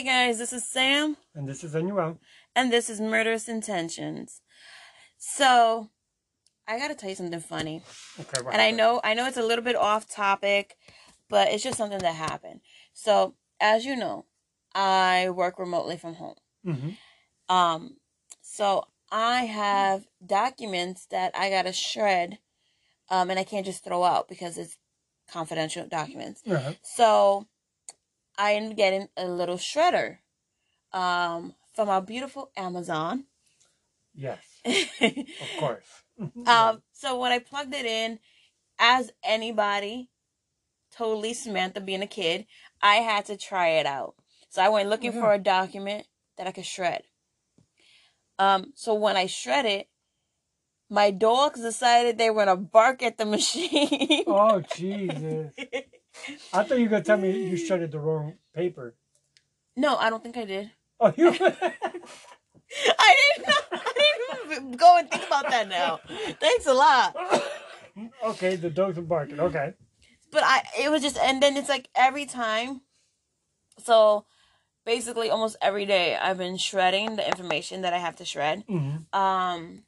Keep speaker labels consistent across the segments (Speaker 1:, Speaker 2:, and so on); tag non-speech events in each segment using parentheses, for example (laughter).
Speaker 1: Hey guys, this is Sam,
Speaker 2: And this is Anuel.
Speaker 1: and this is Murderous Intentions. So, I gotta tell you something funny.
Speaker 2: Okay,
Speaker 1: And I know I know it's a little bit off topic, but it's just something that happened. So, as you know, I work remotely from home.
Speaker 2: Mhm.
Speaker 1: Um, so I have documents that I gotta shred, um, and I can't just throw out because it's confidential documents.
Speaker 2: Uh-huh.
Speaker 1: So I up getting a little shredder um, from our beautiful Amazon.
Speaker 2: Yes, (laughs) of course.
Speaker 1: um, so when I plugged it in, as anybody, totally Samantha being a kid, I had to try it out. So I went looking
Speaker 2: Yeah.
Speaker 1: for a document that I could shred. Um, so when I shred it, my dogs decided they were gonna bark at the (laughs) machine.
Speaker 2: oh, Jesus. (laughs) (laughs) I thought you were going to tell me you shredded the wrong paper.
Speaker 1: no, I don't think I did.
Speaker 2: Oh, you. (laughs)
Speaker 1: I didn't. I didn't even go and think about that now. Thanks a lot. (coughs)
Speaker 2: okay, the dogs are barking. Okay.
Speaker 1: But I, it was just, and then it's like every time. So, basically, almost every day, I've been shredding the information that I have to shred.
Speaker 2: hmm
Speaker 1: Um,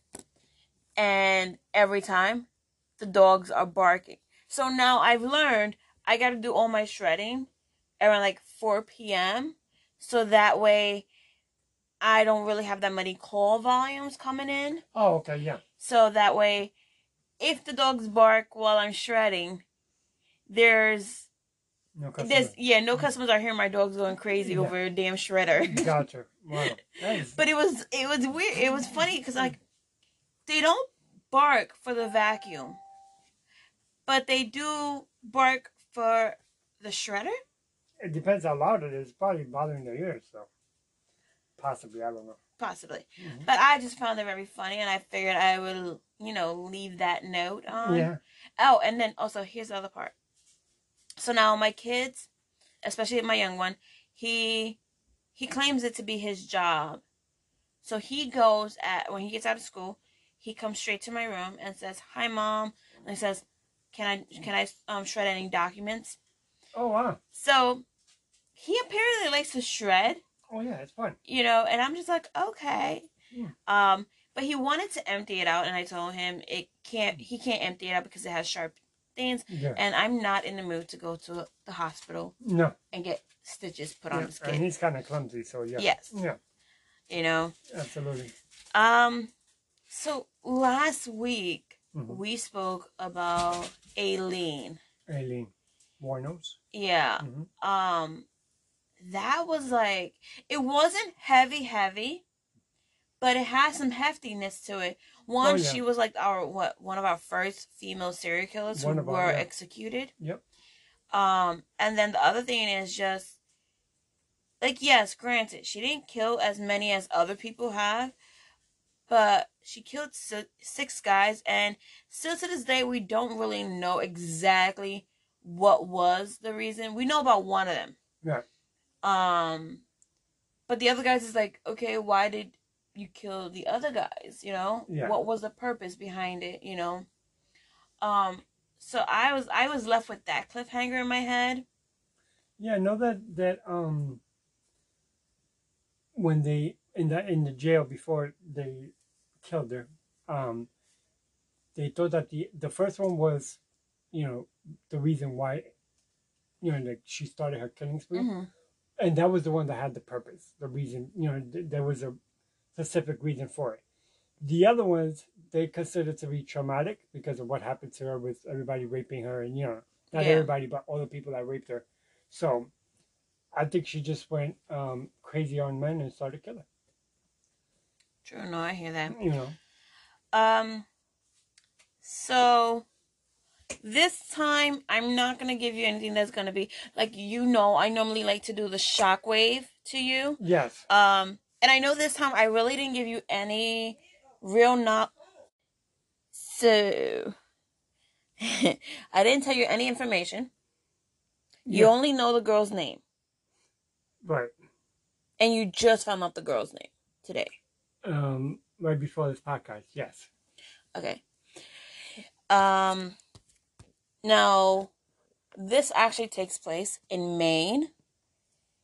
Speaker 1: and every time, the dogs are barking. So now I've learned I got to do all my shredding around like 4 p.m. So that way, I don't really have that many call volumes coming in.
Speaker 2: Oh, okay, yeah.
Speaker 1: So that way, if the dogs bark while I'm shredding, there's
Speaker 2: No customer.
Speaker 1: there's yeah, no mm. customers are hearing my dogs going crazy
Speaker 2: Yeah.
Speaker 1: over a damn shredder. (laughs)
Speaker 2: Gotcha. Wow.
Speaker 1: But it was it was weird. It was funny because like they don't bark for the vacuum, but they do bark for the shredder.
Speaker 2: it depends how loud it is. It's probably bothering their ears, so. Possibly, I don't know.
Speaker 1: Possibly,
Speaker 2: Mhm.
Speaker 1: but I just found it very funny, and I figured I would, you know, leave that note on.
Speaker 2: Yeah.
Speaker 1: Oh, and then also here's the other part. So now my kids, especially my young one, he he claims it to be his job. So he goes at when he gets out of school, he comes straight to my room and says, "Hi, mom," and he says, "Can I can I um shred any documents?"
Speaker 2: Oh, wow.
Speaker 1: So he apparently likes to shred,
Speaker 2: Oh, yeah, it's fun.
Speaker 1: you know, and I'm just like, okay.
Speaker 2: Yeah.
Speaker 1: Um, but he wanted to empty it out, and I told him it can't. He can't empty it out because it has sharp things
Speaker 2: Yeah.
Speaker 1: and I'm not in the mood to go to the hospital
Speaker 2: No.
Speaker 1: and get stitches put on
Speaker 2: Yeah.
Speaker 1: the
Speaker 2: And he's kind of clumsy, so yeah.
Speaker 1: Yes.
Speaker 2: Yeah,
Speaker 1: You know.
Speaker 2: absolutely.
Speaker 1: Um. So last week
Speaker 2: Mhm.
Speaker 1: we spoke about Aileen.
Speaker 2: Aileen Wuornos.
Speaker 1: Yeah.
Speaker 2: Mhm.
Speaker 1: Um. That was like it wasn't heavy, heavy, but it had some heftiness to it. One,
Speaker 2: Oh, yeah.
Speaker 1: she was like our what one of our first female serial killers
Speaker 2: One
Speaker 1: who
Speaker 2: of our,
Speaker 1: were
Speaker 2: yeah.
Speaker 1: executed.
Speaker 2: Yep.
Speaker 1: Um, and then the other thing is just like yes, granted, she didn't kill as many as other people have, but she killed six guys, and still to this day, we don't really know exactly what was the reason. We know about one of them.
Speaker 2: Yeah.
Speaker 1: Um, but the other guys is like, okay, why did you kill the other guys? You know,
Speaker 2: Yeah.
Speaker 1: what was the purpose behind it? You know, um. So I was I was left with that cliffhanger in my head.
Speaker 2: Yeah, I know that that um when they in the in the jail before they killed her, um they thought that the the first one was, you know, the reason why you know like she started her killing spree.
Speaker 1: Mhm.
Speaker 2: And that was the one that had the purpose, the reason, you know, th- there was a specific reason for it. The other ones they considered to be traumatic because of what happened to her with everybody raping her and you know, not
Speaker 1: Yeah.
Speaker 2: everybody but all the people that raped her. So I think she just went um, crazy on men and started killing.
Speaker 1: True, no, I hear that.
Speaker 2: You know.
Speaker 1: Um, so this time I'm not gonna give you anything that's gonna be like you know. I normally like to do the shockwave to you.
Speaker 2: Yes.
Speaker 1: Um, and I know this time I really didn't give you any real not. So (laughs) I didn't tell you any information. You
Speaker 2: Yeah.
Speaker 1: only know the girl's name,
Speaker 2: Right.
Speaker 1: and you just found out the girl's name today.
Speaker 2: Um, right before this podcast. Yes.
Speaker 1: Okay. Um now this actually takes place in Maine.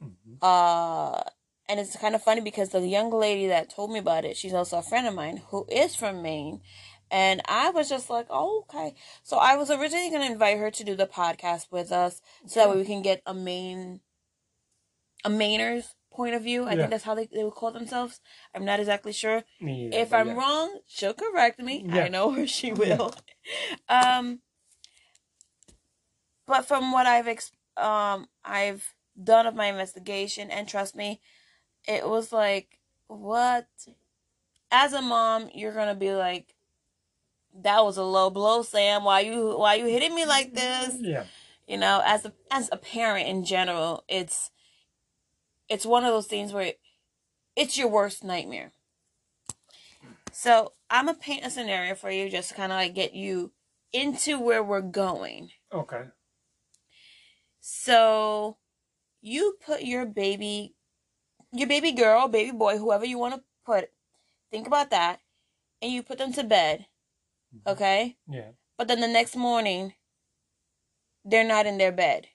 Speaker 2: Mhm.
Speaker 1: Uh and it's kind of funny because the young lady that told me about it, she's also a friend of mine who is from Maine. And I was just like, oh, okay. So I was originally going to invite her to do the podcast with us so that way we can get a Maine, a Mainer's point of view. I
Speaker 2: Yeah.
Speaker 1: think that's how they, they would call themselves. I'm not exactly sure. If I'm
Speaker 2: yeah.
Speaker 1: wrong, she'll correct me. I know her she will. um but from what I've ex- um I've done of my investigation and trust me, it was like what as a mom, you're to be like that was a low blow, Sam. Why you why you hitting me like this?
Speaker 2: Yeah.
Speaker 1: you know as a as a parent in general it's it's one of those things where it's your worst nightmare so i'm gonna paint a scenario for you just to kind of like get you into where we're going
Speaker 2: Okay.
Speaker 1: so you put your baby your baby girl baby boy whoever you want to put think about that and you put them to bed
Speaker 2: Mhm.
Speaker 1: okay
Speaker 2: Yeah.
Speaker 1: but then the next morning they're not in their bed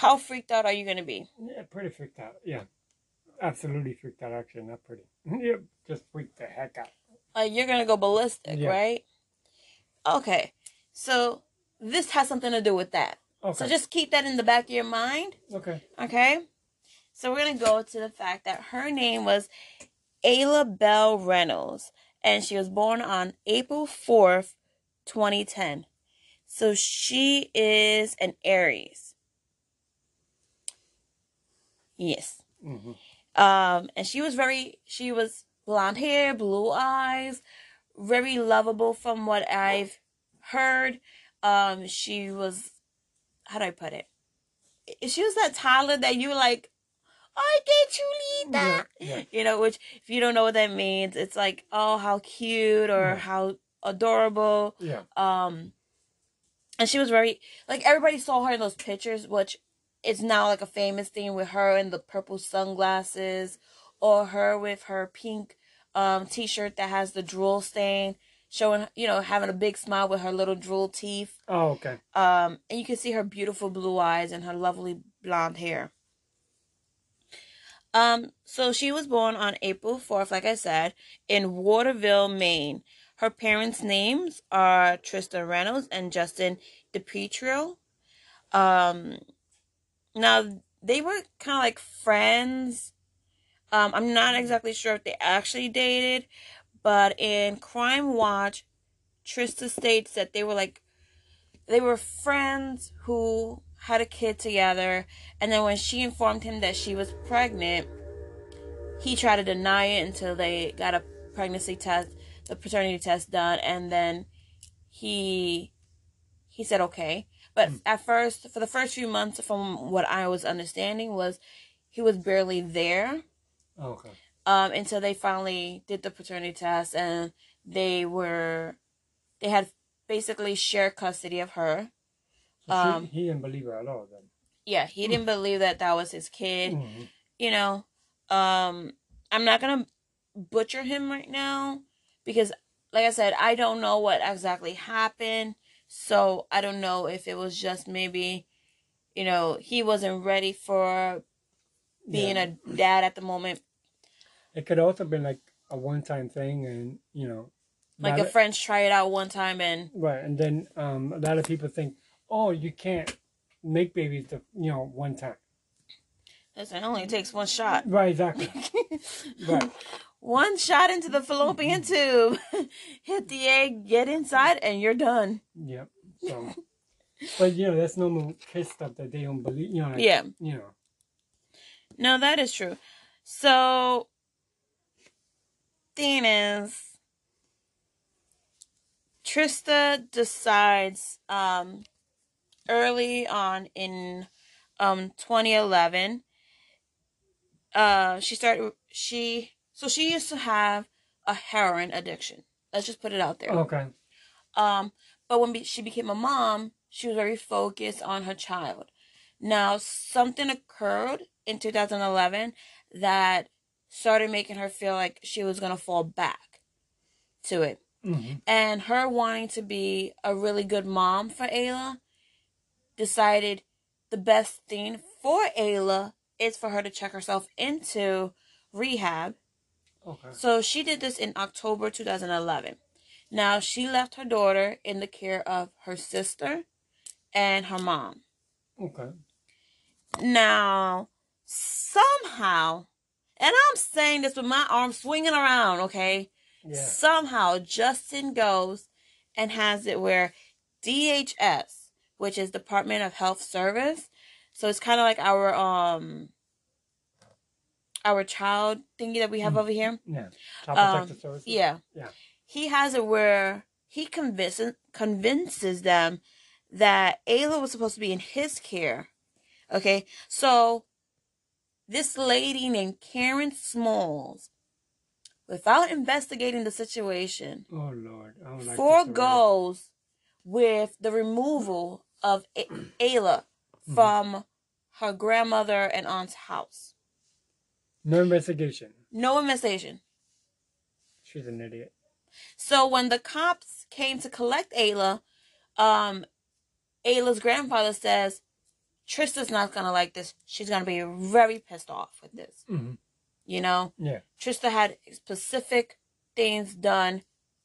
Speaker 1: how freaked out are you gonna be
Speaker 2: Yeah. Pretty freaked out. Yeah. Absolutely freaked out. Actually, not pretty. (laughs) yep. Just freaked the heck out.
Speaker 1: like you're gonna go ballistic
Speaker 2: Yeah.
Speaker 1: right okay so this has something to do with that
Speaker 2: Okay.
Speaker 1: so just keep that in the back of your mind
Speaker 2: okay.
Speaker 1: okay so we're gonna go to the fact that her name was ayla bell reynolds and she was born on april 4th 2010 so she is an aries yes
Speaker 2: hmm
Speaker 1: um and she was very she was blonde hair blue eyes very lovable from what i've heard um she was how do i put it she was that toddler that you were like i get you that
Speaker 2: Yeah, yeah.
Speaker 1: you know which if you don't know what that means it's like oh how cute or
Speaker 2: Yeah.
Speaker 1: how adorable
Speaker 2: Yeah.
Speaker 1: um and she was very like everybody saw her in those pictures which is now like a famous thing with her in the purple sunglasses or her with her pink um t-shirt that has the drool stain showing you know having a big smile with her little drool teeth.
Speaker 2: Oh, okay.
Speaker 1: um and you can see her beautiful blue eyes and her lovely blonde hair. Um so she was born on april 4th like i said in waterville maine. Her parents names are trista reynolds and justin dipietro um now they were kind of like friends. Um i'm not exactly sure if they actually dated but in crime watch trista states that they were like they were friends who had a kid together and then when she informed him that she was pregnant he tried to deny it until they got a pregnancy test the paternity test done and then he he said okay but at first for the first few months from what i was understanding was he was barely there
Speaker 2: Oh, okay.
Speaker 1: um until they finally did the paternity test and they were they had basically shared custody of her
Speaker 2: So
Speaker 1: Um,
Speaker 2: she, he didn't believe her at all then.
Speaker 1: yeah he didn't believe that that was his kid
Speaker 2: Mhm.
Speaker 1: you know um i'm not gonna butcher him right now because like i said i don't know what exactly happened so i don't know if it was just maybe you know he wasn't ready for being
Speaker 2: Yeah.
Speaker 1: a dad at the moment
Speaker 2: It could also been like a one-time thing, and you know,
Speaker 1: like a friends try it out one time and
Speaker 2: right, and then um, a lot of people think, oh, you can't make babies the you know one time.
Speaker 1: listen it only takes one shot
Speaker 2: Right, exactly. (laughs) right.
Speaker 1: One shot into the fallopian tube (laughs) hit the egg get inside and you're done
Speaker 2: Yep. So But you know, that's normal kid stuff that they don't believe. You know, like,
Speaker 1: Yeah.
Speaker 2: You know.
Speaker 1: No, that is true. So, thing is, Trista decides um, early on in um, 2011. Uh, she started. She so she used to have a heroin addiction. Let's just put it out there.
Speaker 2: Okay.
Speaker 1: Um, but when be- she became a mom, she was very focused on her child. Now, something occurred in 2011 that started making her feel like she was going to fall back to it.
Speaker 2: hmm
Speaker 1: And her wanting to be a really good mom for Ayla decided the best thing for Ayla is for her to check herself into rehab
Speaker 2: Okay.
Speaker 1: so she did this in October 2011. Now she left her daughter in the care of her sister and her mom.
Speaker 2: Okay.
Speaker 1: Now, somehow, and I'm saying this with my arm swinging around, okay?
Speaker 2: Yeah.
Speaker 1: Somehow Justin goes and has it where DHS, which is Department of Health Service, so it's kind of like our um our child thingy that we have
Speaker 2: Mhm.
Speaker 1: over here.
Speaker 2: Yeah. Child
Speaker 1: Um,
Speaker 2: Protective Services.
Speaker 1: Yeah.
Speaker 2: Yeah.
Speaker 1: He has it where he convinces convinces them that Ayla was supposed to be in his care. Okay, so this lady named Karen Smalls, without investigating the situation,
Speaker 2: Oh Lord. Like
Speaker 1: foregoes with the removal of A- Ayla
Speaker 2: Mm-hmm.
Speaker 1: from her grandmother and aunt's house.
Speaker 2: No investigation.
Speaker 1: No investigation.
Speaker 2: She's an idiot.
Speaker 1: So when the cops came to collect Ayla, um, Ayla's grandfather says, Trista's not gonna like this. She's gonna be very pissed off with this.
Speaker 2: hmm
Speaker 1: You know,
Speaker 2: Yeah.
Speaker 1: Trista had specific things done.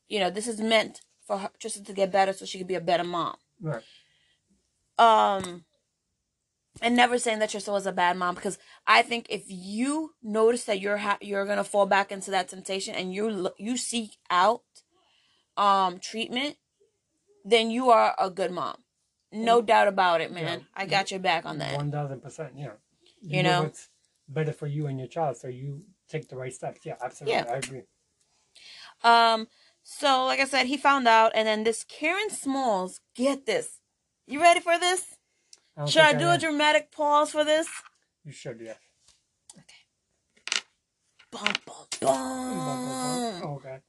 Speaker 1: You know, this is meant for her, Trista to get better so she could be a better mom.
Speaker 2: Right.
Speaker 1: Um, and never saying that Trista was a bad mom because I think if you notice that you're ha- you're gonna fall back into that temptation and you you seek out um treatment, then you are a good mom. No doubt about it, man.
Speaker 2: Yeah.
Speaker 1: I got your back on that.
Speaker 2: One thousand percent. Yeah.
Speaker 1: You know?
Speaker 2: what's better for you and your child, so you take the right steps. Yeah, absolutely.
Speaker 1: Yeah.
Speaker 2: I agree.
Speaker 1: Um, so like I said, he found out, and then this Karen Smalls, get this. You ready for this?
Speaker 2: I
Speaker 1: Should I do a dramatic pause for this?
Speaker 2: You should, yeah.
Speaker 1: Bum, bum, bum.
Speaker 2: Oh, okay.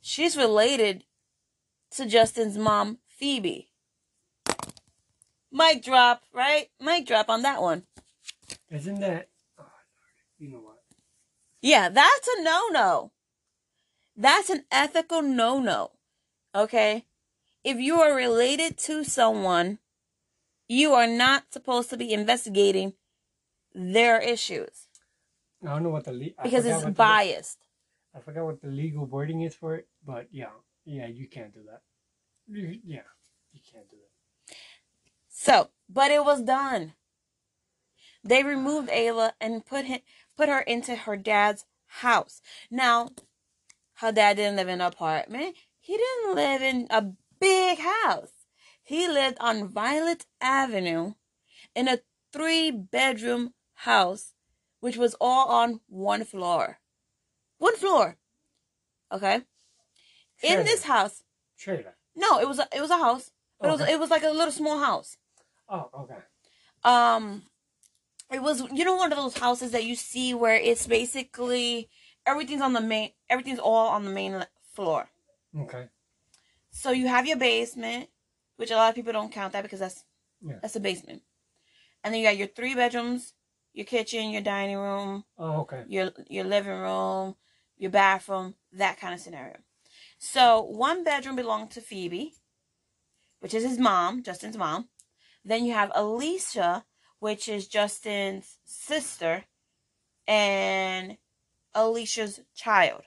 Speaker 1: She's related to Justin's mom, Phoebe. Mic drop, right? Mic drop on that one.
Speaker 2: Isn't that? Oh, You know what?
Speaker 1: Yeah, that's a no no. That's an ethical no no. Okay? If you are related to someone, you are not supposed to be investigating their issues
Speaker 2: I don't know what the le-
Speaker 1: because it's
Speaker 2: the-
Speaker 1: biased.
Speaker 2: I forgot what the legal wording is for it, but yeah, yeah, you can't do that. You, yeah, you can't do that.
Speaker 1: So, but it was done. They removed Ayla and put him, put her into her dad's house. Now, her dad didn't live in an apartment. He didn't live in a big house. He lived on Violet Avenue in a three bedroom house, which was all on one floor. One floor. Okay? In this house.
Speaker 2: Trailer.
Speaker 1: No, it was a, it was a house. But it was it was like a little small house.
Speaker 2: Oh, okay.
Speaker 1: um it was you know one of those houses that you see where it's basically everything's on the main everything's all on the main floor
Speaker 2: Okay.
Speaker 1: so you have your basement which a lot of people don't count that because that's
Speaker 2: Yeah.
Speaker 1: that's a basement and then you got your three bedrooms your kitchen your dining room
Speaker 2: Oh, okay.
Speaker 1: your your living room your bathroom that kind of scenario so one bedroom belonged to phoebe which is his mom justin's mom then you have alicia which is justin's sister and alicia's child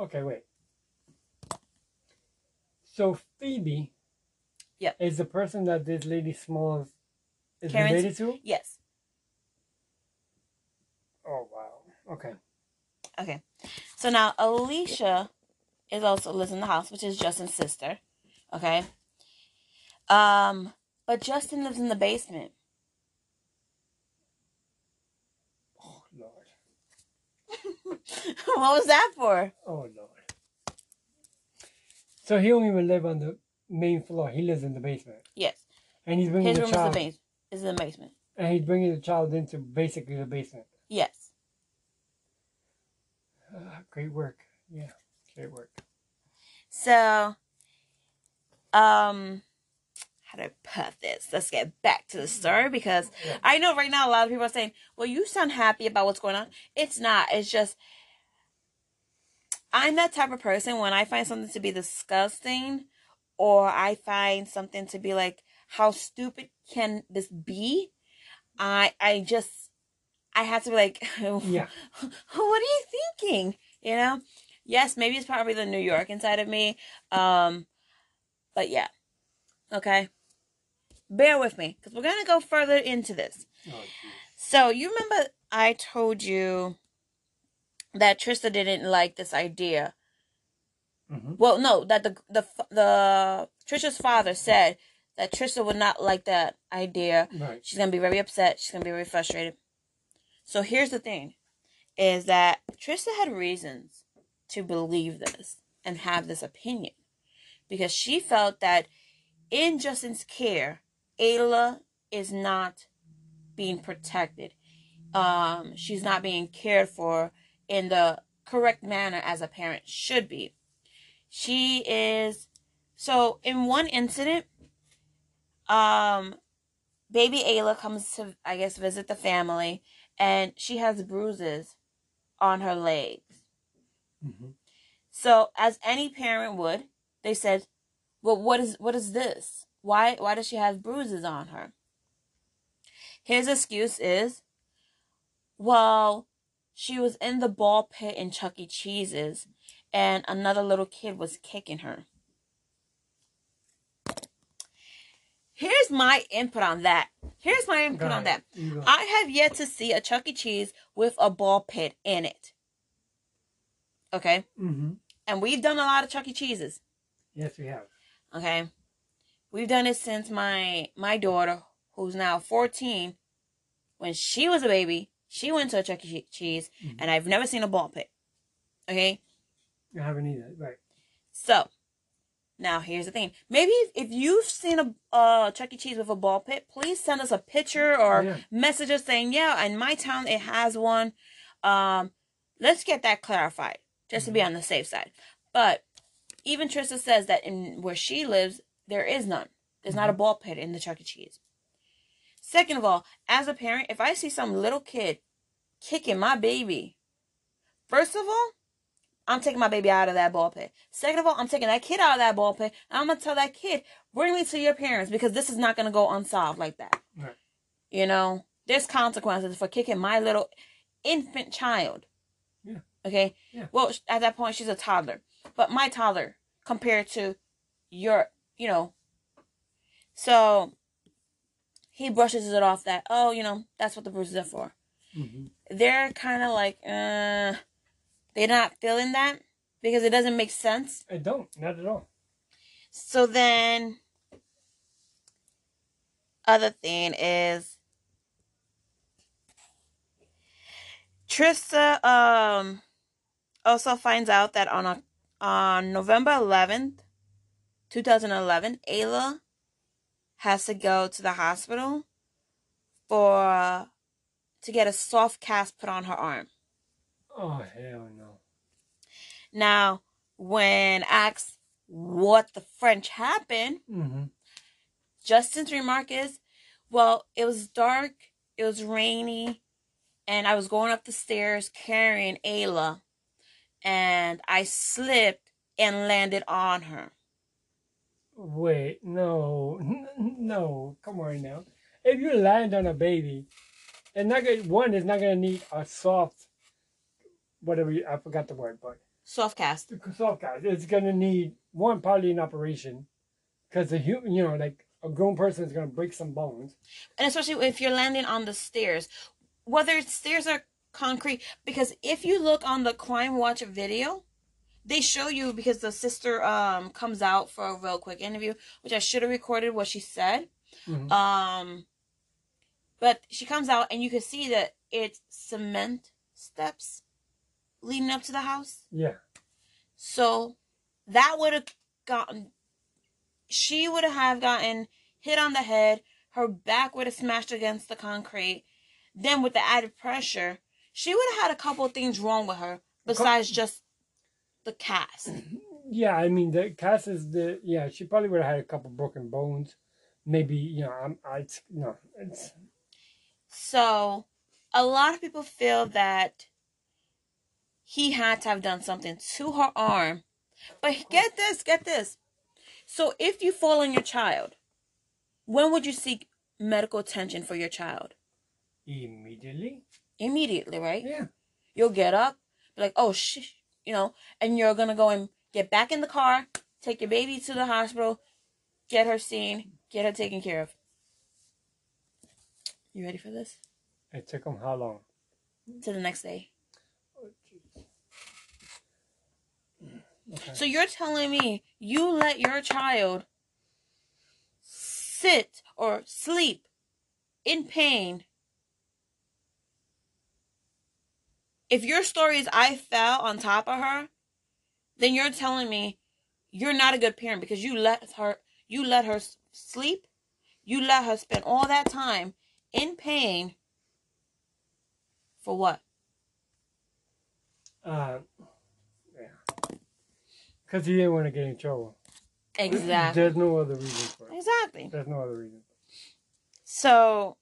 Speaker 2: Okay, wait. So Phoebe
Speaker 1: Yep.
Speaker 2: is the person that this lady Smalls is
Speaker 1: Karen's-
Speaker 2: related to?
Speaker 1: yes
Speaker 2: Oh wow. Okay.
Speaker 1: okay so now alicia is also lives in the house which is justin's sister okay Um, but Justin lives in the basement.
Speaker 2: Oh Lord. (laughs)
Speaker 1: what was that for?
Speaker 2: Oh Lord. So he don't even live on the main floor. He lives in the basement,
Speaker 1: Yes,
Speaker 2: and he's bringing
Speaker 1: his
Speaker 2: the
Speaker 1: room is the
Speaker 2: child.
Speaker 1: base. Is in the basement.
Speaker 2: And he's bringing the child into basically the basement.
Speaker 1: Yes.
Speaker 2: Uh, great work. Yeah, great work.
Speaker 1: So, um, how do I put this? Let's get back to the story because
Speaker 2: Yeah.
Speaker 1: I know right now a lot of people are saying, "Well, you sound happy about what's going on." It's not. It's just I'm that type of person when I find something to be disgusting or I find something to be like, "How stupid can this be?" I I just I have to be like,
Speaker 2: Yeah. (laughs)
Speaker 1: what are you thinking? You know? Yes, maybe it's probably the New York inside of me. Um, but yeah. Okay. Bear with me because we're going to go further into this.
Speaker 2: Oh.
Speaker 1: So, you remember I told you that Trista didn't like this idea.
Speaker 2: Mhm.
Speaker 1: Well, no, that the the the Trista's father said that Trista would not like that idea
Speaker 2: Right.
Speaker 1: She's gonna be very upset. She's gonna be very frustrated. So here's the thing, is that Trisha had reasons to believe this and have this opinion, because she felt that in Justin's care, Ayla is not being protected. Um, she's not being cared for in the correct manner as a parent should be. She is so in one incident, um, baby Ayla comes to, I guess, visit the family, and she has bruises on her legs.
Speaker 2: Mhm.
Speaker 1: So, as any parent would, they said, "Well, what is what is this? Why why does she have bruises on her?" His excuse is, "Well, she was in the ball pit in Chuck E. Cheese's, and another little kid was kicking her." Here's my input on that. Here's my input on that. I have yet to see a Chuck E. Cheese with a ball pit in it. Okay?
Speaker 2: Mm-hmm.
Speaker 1: And we've done a lot of Chuck E. Cheeses.
Speaker 2: Yes, we have.
Speaker 1: Okay? We've done it since my my daughter, who's now 14, when she was a baby, she went to a Chuck E. Cheese,
Speaker 2: Mhm.
Speaker 1: and I've never seen a ball pit. Okay?
Speaker 2: I haven't either. Right.
Speaker 1: So, now here's the thing. Maybe if, if you've seen a uh, Chuck E. Cheese with a ball pit, please send us a picture or
Speaker 2: Yeah.
Speaker 1: message us saying, yeah, in my town it has one. Um, let's get that clarified, just to be on the safe side. But even Trista says that in where she lives, there is none. There's not a ball pit in the Chuck E. Cheese. Second of all, as a parent, if I see some little kid kicking my baby, first of all, I'm taking my baby out of that ball pit. Second of all, I'm taking that kid out of that ball pit. And I'm gonna tell that kid, bring me to your parents because this is not gonna go unsolved like that.
Speaker 2: Right.
Speaker 1: You know, there's consequences for kicking my little infant child.
Speaker 2: Yeah.
Speaker 1: Okay.
Speaker 2: Yeah.
Speaker 1: Well, at that point, she's a toddler, but my toddler compared to your, you know. So he brushes it off that oh, you know, that's what the bruises are for
Speaker 2: hmm
Speaker 1: they're kind of like, uh, they're not feeling that because it doesn't make sense.
Speaker 2: I don't. Not at all.
Speaker 1: So then, other thing is, Trista um also finds out that on a, on November eleventh, two thousand eleven, Ayla has to go to the hospital for to get a soft cast put on her arm.
Speaker 2: Oh hell no.
Speaker 1: Now, when asked what the French happened,
Speaker 2: hmm
Speaker 1: Justin's remark is, well, it was dark, it was rainy, and I was going up the stairs carrying Ayla, and I slipped and landed on her.
Speaker 2: Wait, no, no, come on now. If you land on a baby, and not gonna, one is not gonna need a soft, whatever you, I forgot the word, but
Speaker 1: Soft cast.
Speaker 2: It's gonna need one probably an operation, because the hu you know, like a grown person is gonna break some bones.
Speaker 1: And especially if you're landing on the stairs, whether it's stairs or concrete, because if you look on the Crime Watch video, they show you because the sister um comes out for a real quick interview, which I should have recorded what she said.
Speaker 2: Mhm.
Speaker 1: Um, but she comes out and you can see that it's cement steps leading up to the house.
Speaker 2: yeah.
Speaker 1: So that would have gotten, she would have gotten hit on the head. Her back would have smashed against the concrete. Then with the added pressure, she would have had a couple of things wrong with her besides just the cast. (clears throat)
Speaker 2: Yeah, I mean the cast is the yeah. She probably would have had a couple broken bones. Maybe you know I'm I no it's
Speaker 1: So a lot of people feel that he had to have done something to her arm. But get this, get this. So if you fall on your child, when would you seek medical attention for your child?
Speaker 2: immediately
Speaker 1: Immediately, right?
Speaker 2: yeah
Speaker 1: You'll get up, be like, oh shh, you know, and you're gonna go and get back in the car, take your baby to the hospital, get her seen, get her taken care of. You ready for this?
Speaker 2: it took them how long?
Speaker 1: To the next day.
Speaker 2: Oh, jeez. Okay.
Speaker 1: So you're telling me you let your child sit or sleep in pain. If your story is I fell on top of her, then you're telling me you're not a good parent because you let her you let her sleep. You let her spend all that time in pain for what?
Speaker 2: Uh. Because he didn't want to get in trouble.
Speaker 1: Exactly.
Speaker 2: There's no other reason for it.
Speaker 1: Exactly.
Speaker 2: There's no other reason.
Speaker 1: So,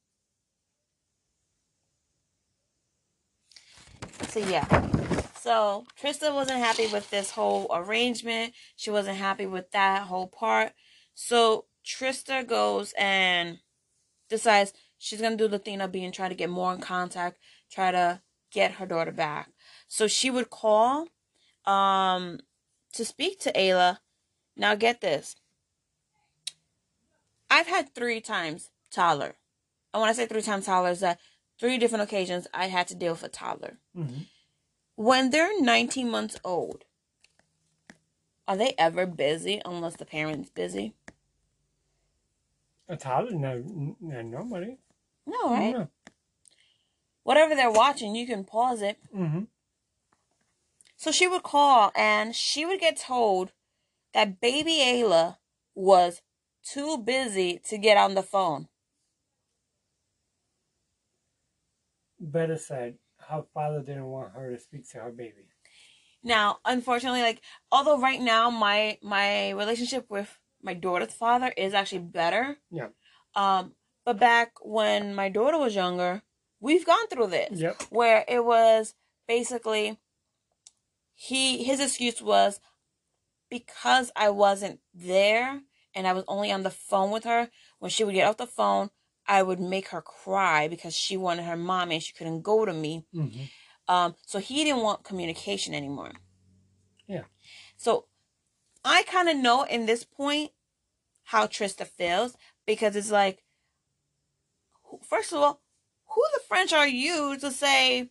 Speaker 1: so yeah. So Trista wasn't happy with this whole arrangement. She wasn't happy with that whole part. So Trista goes and decides she's gonna do the thing of being try to get more in contact, try to get her daughter back. So she would call um to speak to Ayla. Now get this. I've had three times toddler. And when I say three times toddler, is that three different occasions I had to deal with a toddler.
Speaker 2: hmm
Speaker 1: When they're 19 months old, are they ever busy unless the parent's busy?
Speaker 2: A toddler? No, no, nobody.
Speaker 1: No, right?
Speaker 2: No.
Speaker 1: Whatever they're watching, you can pause it.
Speaker 2: Mm-hmm.
Speaker 1: So she would call and she would get told that baby Ayla was too busy to get on the phone.
Speaker 2: Better said, her father didn't want her to speak to her baby.
Speaker 1: Now, unfortunately, like although right now my my relationship with my daughter's father is actually better.
Speaker 2: Yeah.
Speaker 1: Um, but back when my daughter was younger, we've gone through this
Speaker 2: Yep.
Speaker 1: where it was basically he his excuse was because I wasn't there and I was only on the phone with her when she would get off the phone I would make her cry because she wanted her mommy and she couldn't go to me
Speaker 2: Mm-hmm.
Speaker 1: um, so he didn't want communication anymore.
Speaker 2: Yeah.
Speaker 1: So I kind of know in this point how Trista feels because it's like, first of all, who the French are you to say,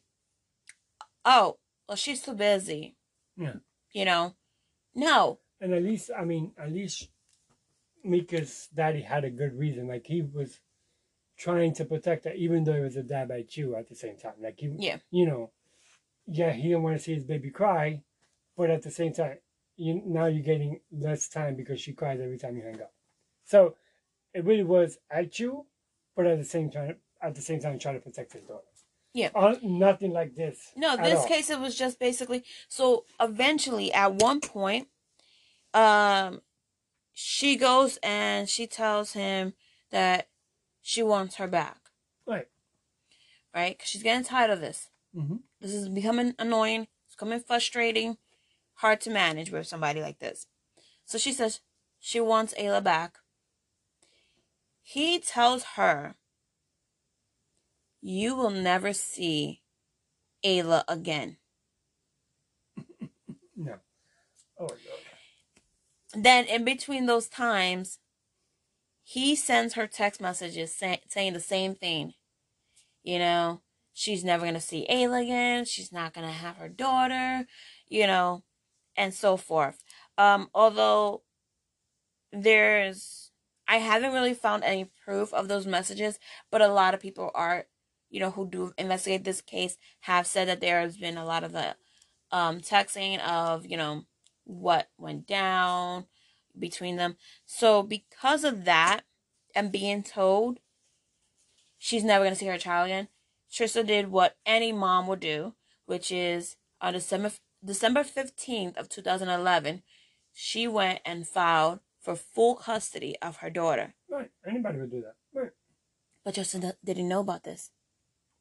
Speaker 1: oh, well, she's too busy?
Speaker 2: Yeah.
Speaker 1: You know, no.
Speaker 2: And at least, I mean, at least Mika's daddy had a good reason. Like he was trying to protect her, even though he was a dad by you at the same time. Like he,
Speaker 1: Yeah.
Speaker 2: you know, yeah, he didn't want to see his baby cry, but at the same time, you now you're getting less time because she cries every time you hang up. So it really was at you, but at the same time, at the same time, trying to protect his daughter.
Speaker 1: Yeah.
Speaker 2: Uh, nothing like this.
Speaker 1: No, this case it was just basically so eventually at one point um she goes and she tells him that she wants her back,
Speaker 2: Right.
Speaker 1: right? Cuz she's getting tired of this.
Speaker 2: Mm-hmm.
Speaker 1: This is becoming annoying, it's becoming frustrating, hard to manage with somebody like this. So she says she wants Ayla back. He tells her you will never see Ayla again. (laughs)
Speaker 2: No. Oh, Lord.
Speaker 1: then in between those times he sends her text messages say, saying the same thing you know she's never going to see ayla again she's not going to have her daughter you know and so forth. Um, although there's, I haven't really found any proof of those messages, but a lot of people are, you know, who do investigate this case have said that there has been a lot of the um, texting of, you know, what went down between them. So because of that and being told she's never going to see her child again, Trista did what any mom would do, which is on December December 15th of 2011, she went and filed for full custody of her daughter.
Speaker 2: Right. Anybody would do that. Right.
Speaker 1: But Justin didn't know about this.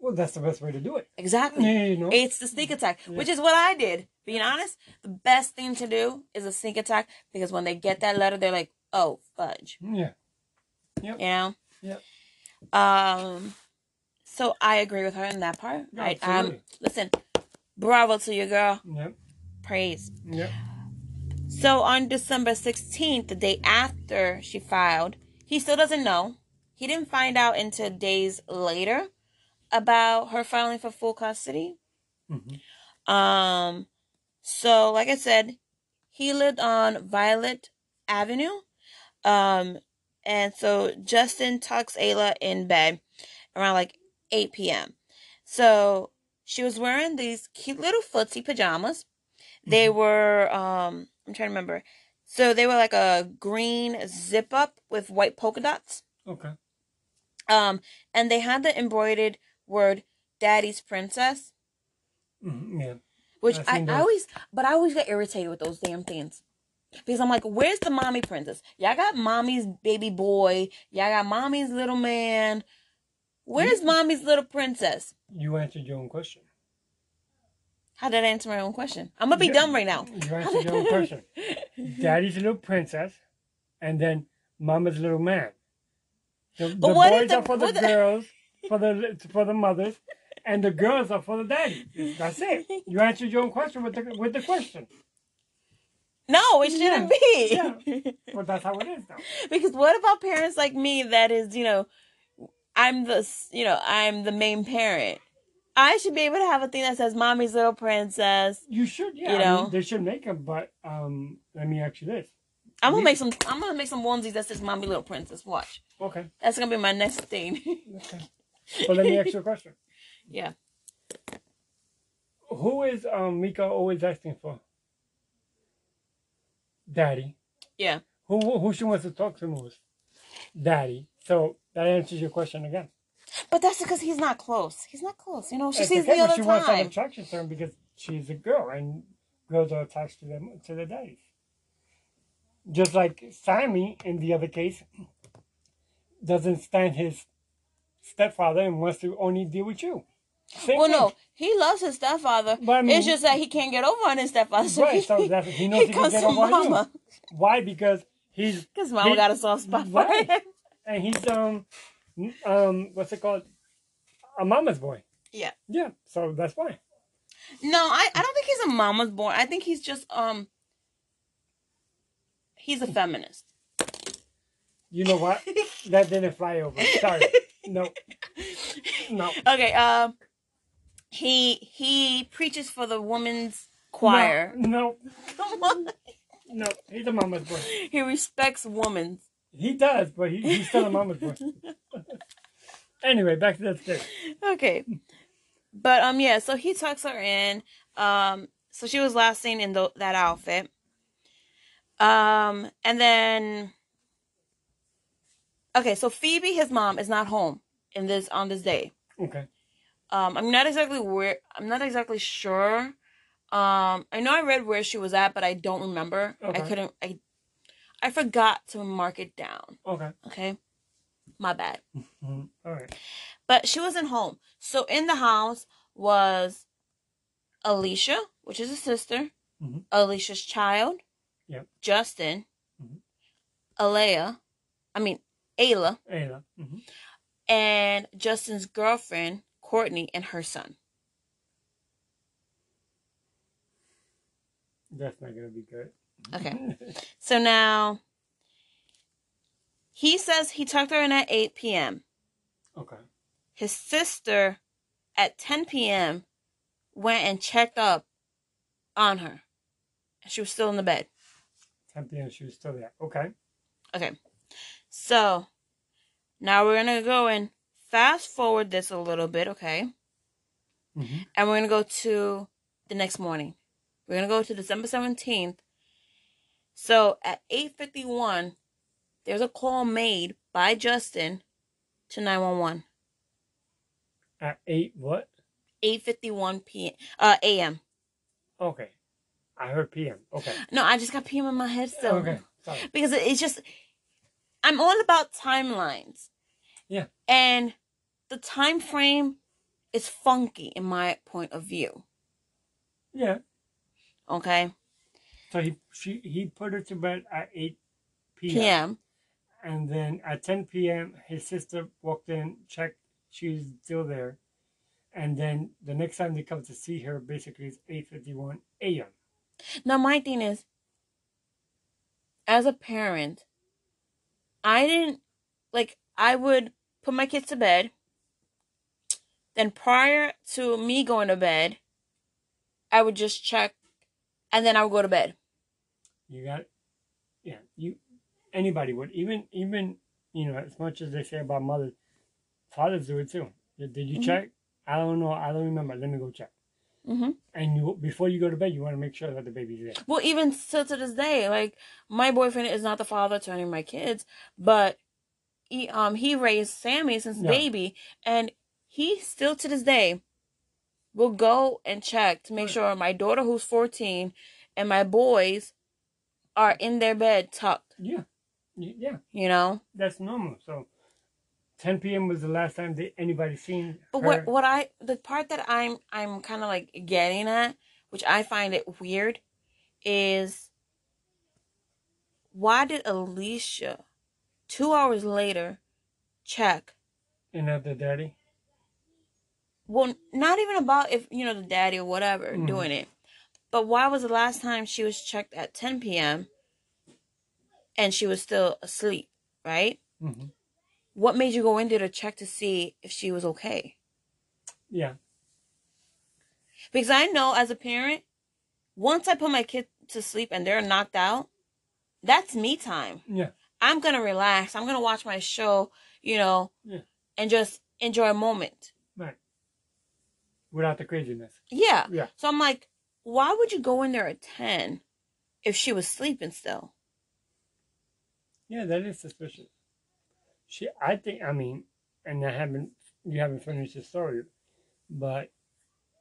Speaker 2: Well, that's the best way to do it.
Speaker 1: Exactly.
Speaker 2: Yeah, you know.
Speaker 1: It's the sneak attack,
Speaker 2: Yeah.
Speaker 1: which is what I did. Being honest, the best thing to do is a sneak attack because when they get that letter, they're like, "Oh, fudge,"
Speaker 2: Yeah.
Speaker 1: you know.
Speaker 2: Yep.
Speaker 1: Um. So I agree with her in that part.
Speaker 2: Yeah,
Speaker 1: I um. Listen, bravo to you, girl.
Speaker 2: Yep.
Speaker 1: Praise.
Speaker 2: Yep.
Speaker 1: So on December 16th, the day after she filed, he still doesn't know. He didn't find out until days later about her filing for full custody.
Speaker 2: hmm
Speaker 1: Um, so like I said, he lived on Violet Avenue. Um, and so Justin tucks Ayla in bed around like 8 p.m. So she was wearing these cute little footsie pajamas. They were, um, I'm trying to remember. So they were like a green zip up with white polka dots.
Speaker 2: Okay.
Speaker 1: Um, and they had the embroidered word "Daddy's Princess."
Speaker 2: hmm Yeah.
Speaker 1: Which
Speaker 2: I've
Speaker 1: I, I always, but I always get irritated with those damn things. Because I'm like, where's the mommy princess? Y'all got mommy's baby boy. Y'all got mommy's little man. Where's
Speaker 2: You-
Speaker 1: mommy's little princess?
Speaker 2: You answered your own question.
Speaker 1: How did I answer my own question? I'm gonna be
Speaker 2: You-
Speaker 1: dumb right now.
Speaker 2: You answered your own question. (laughs) Daddy's little princess, and then Mama's little man. The, boys
Speaker 1: the-
Speaker 2: are for the
Speaker 1: the-
Speaker 2: girls, for the for the mothers, and the girls are for the daddy. That's it. You answered your own question with the with the question.
Speaker 1: No, it shouldn't be.
Speaker 2: Yeah. (laughs) But that's how it is now.
Speaker 1: because what about parents like me that is, you know, I'm the, you know, I'm the main parent. I should be able to have a thing that says "Mommy's little princess."
Speaker 2: You should, yeah.
Speaker 1: You
Speaker 2: I mean, they should make them, but um, let me ask you this.
Speaker 1: I'm gonna make some. I'm gonna make some onesies that says "Mommy little princess." Watch.
Speaker 2: Okay,
Speaker 1: That's gonna be my next thing. (laughs)
Speaker 2: okay. But let me ask you a (laughs) question.
Speaker 1: yeah.
Speaker 2: Who is um Mika always asking for? Daddy.
Speaker 1: Yeah.
Speaker 2: Who who she wants to talk to most? Daddy. So that answers your question again.
Speaker 1: But that's because he's not close. He's not close. You know, she
Speaker 2: That's
Speaker 1: sees
Speaker 2: okay,
Speaker 1: me all
Speaker 2: but
Speaker 1: the
Speaker 2: she wants
Speaker 1: time.
Speaker 2: attraction to him because she's a girl and girls are attached to them to their daddies. Just like Sammy in the other case doesn't stand his stepfather and wants to only deal with you. Same
Speaker 1: Well,
Speaker 2: thing.
Speaker 1: no, he loves his stepfather.
Speaker 2: But I mean-
Speaker 1: it's just that he can't get over on his stepfather. So
Speaker 2: Right,
Speaker 1: he,
Speaker 2: so that's, he (laughs) knows he, can
Speaker 1: comes
Speaker 2: get over on you.
Speaker 1: mama.
Speaker 2: Why? Because he's
Speaker 1: Because mama
Speaker 2: he-
Speaker 1: got a soft spot for
Speaker 2: Right.
Speaker 1: him.
Speaker 2: and he's um um what's it called? A mama's boy.
Speaker 1: Yeah.
Speaker 2: Yeah. So that's why.
Speaker 1: No, I, I don't think he's a mama's boy. I think he's just um he's a feminist.
Speaker 2: You know what? that didn't fly over. Sorry. No. (laughs) No.
Speaker 1: Okay, um he he preaches for the women's choir.
Speaker 2: No.
Speaker 1: Come on. (laughs)
Speaker 2: No. He's a mama's boy.
Speaker 1: He respects women.
Speaker 2: He does, but he, he's still a mama's boy. (laughs) anyway, back to that story.
Speaker 1: Okay. But um yeah, so he tucks her in. Um so she was last seen in the, that outfit. Um and then Okay, so Phoebe his mom is not home in this on this day.
Speaker 2: Okay.
Speaker 1: Um I'm not exactly where I'm not exactly sure. Um I know I read where she was at, but I don't remember. I couldn't I I forgot to mark it down.
Speaker 2: Okay.
Speaker 1: Okay? My bad.
Speaker 2: Mhm. All right.
Speaker 1: But she wasn't home. So in the house was Alicia, which is a sister,
Speaker 2: Mhm.
Speaker 1: Alicia's child,
Speaker 2: Yep.
Speaker 1: Justin,
Speaker 2: Mhm.
Speaker 1: Alea, I mean Ayla,
Speaker 2: Ayla. hmm
Speaker 1: and Justin's girlfriend, Courtney, and her son.
Speaker 2: That's not gonna be good.
Speaker 1: Okay. (laughs) So now he says he tucked her in at 8 p.m.
Speaker 2: okay.
Speaker 1: His sister at 10 p.m. went and checked up on her She was still in the bed.
Speaker 2: 10 p.m. She was still there. Okay.
Speaker 1: Okay. So now we're gonna go and fast forward this a little bit, okay?
Speaker 2: hmm
Speaker 1: And we're gonna go to the next morning. We're gonna go to December seventeenth. So at eight fifty one, there's a call made by Justin to nine one one.
Speaker 2: At 8 what?
Speaker 1: Eight fifty one p. Uh, a.m.
Speaker 2: Okay. I heard p.m. Okay.
Speaker 1: No, I just got p.m. in my head still.
Speaker 2: Okay. Sorry.
Speaker 1: because it's just I'm all about timelines.
Speaker 2: Yeah.
Speaker 1: And the time frame is funky in my point of view.
Speaker 2: Yeah.
Speaker 1: Okay.
Speaker 2: So he she he put her to bed at 8 p.m.
Speaker 1: PM.
Speaker 2: And then at 10 p.m., his sister walked in, checked, she was still there. And then the next time they come to see her, basically, it's 8:51 a.m.
Speaker 1: Now my thing is as a parent, I didn't like I would put my kids to bed. Then prior to me going to bed, I would just check and then I would go to bed.
Speaker 2: You got, yeah, you, anybody would, even even you know, as much as they say about mothers, fathers do it too. Did, you
Speaker 1: Mhm.
Speaker 2: check? I don't know. I don't remember. Let me go check.
Speaker 1: Mm-hmm.
Speaker 2: And you before you go to bed, you want to make sure that the baby's there.
Speaker 1: Well, even still to this day, like my boyfriend is not the father to any of my kids, but he um he raised Sammy since
Speaker 2: Yeah.
Speaker 1: baby, and he still to this day will go and check to make sure my daughter who's fourteen and my boys are in their bed tucked.
Speaker 2: Yeah, yeah,
Speaker 1: You know,
Speaker 2: that's normal. So, 10 p.m. was the last time that anybody seen
Speaker 1: but
Speaker 2: her.
Speaker 1: what what I the part that I'm I'm kind of like getting at, which I find it weird, is why did Alicia, two hours later, check?
Speaker 2: Another daddy.
Speaker 1: Well, not even about if you know the daddy or whatever
Speaker 2: Mhm.
Speaker 1: doing it, but why was the last time she was checked at 10 p.m. and she was still asleep? Right?
Speaker 2: hmm
Speaker 1: What made you go in there to check to see if she was okay?
Speaker 2: Yeah,
Speaker 1: Because I know as a parent, once I put my kid to sleep and they're knocked out, that's me time.
Speaker 2: yeah,
Speaker 1: I'm gonna relax. I'm gonna watch my show, you know,
Speaker 2: Yeah.
Speaker 1: and just enjoy a moment.
Speaker 2: right. Without the craziness.
Speaker 1: Yeah.
Speaker 2: Yeah.
Speaker 1: So I'm like, why would you go in there at ten if she was sleeping still?
Speaker 2: Yeah, that is suspicious. She, I think, I mean, and I haven't, you haven't finished the story, but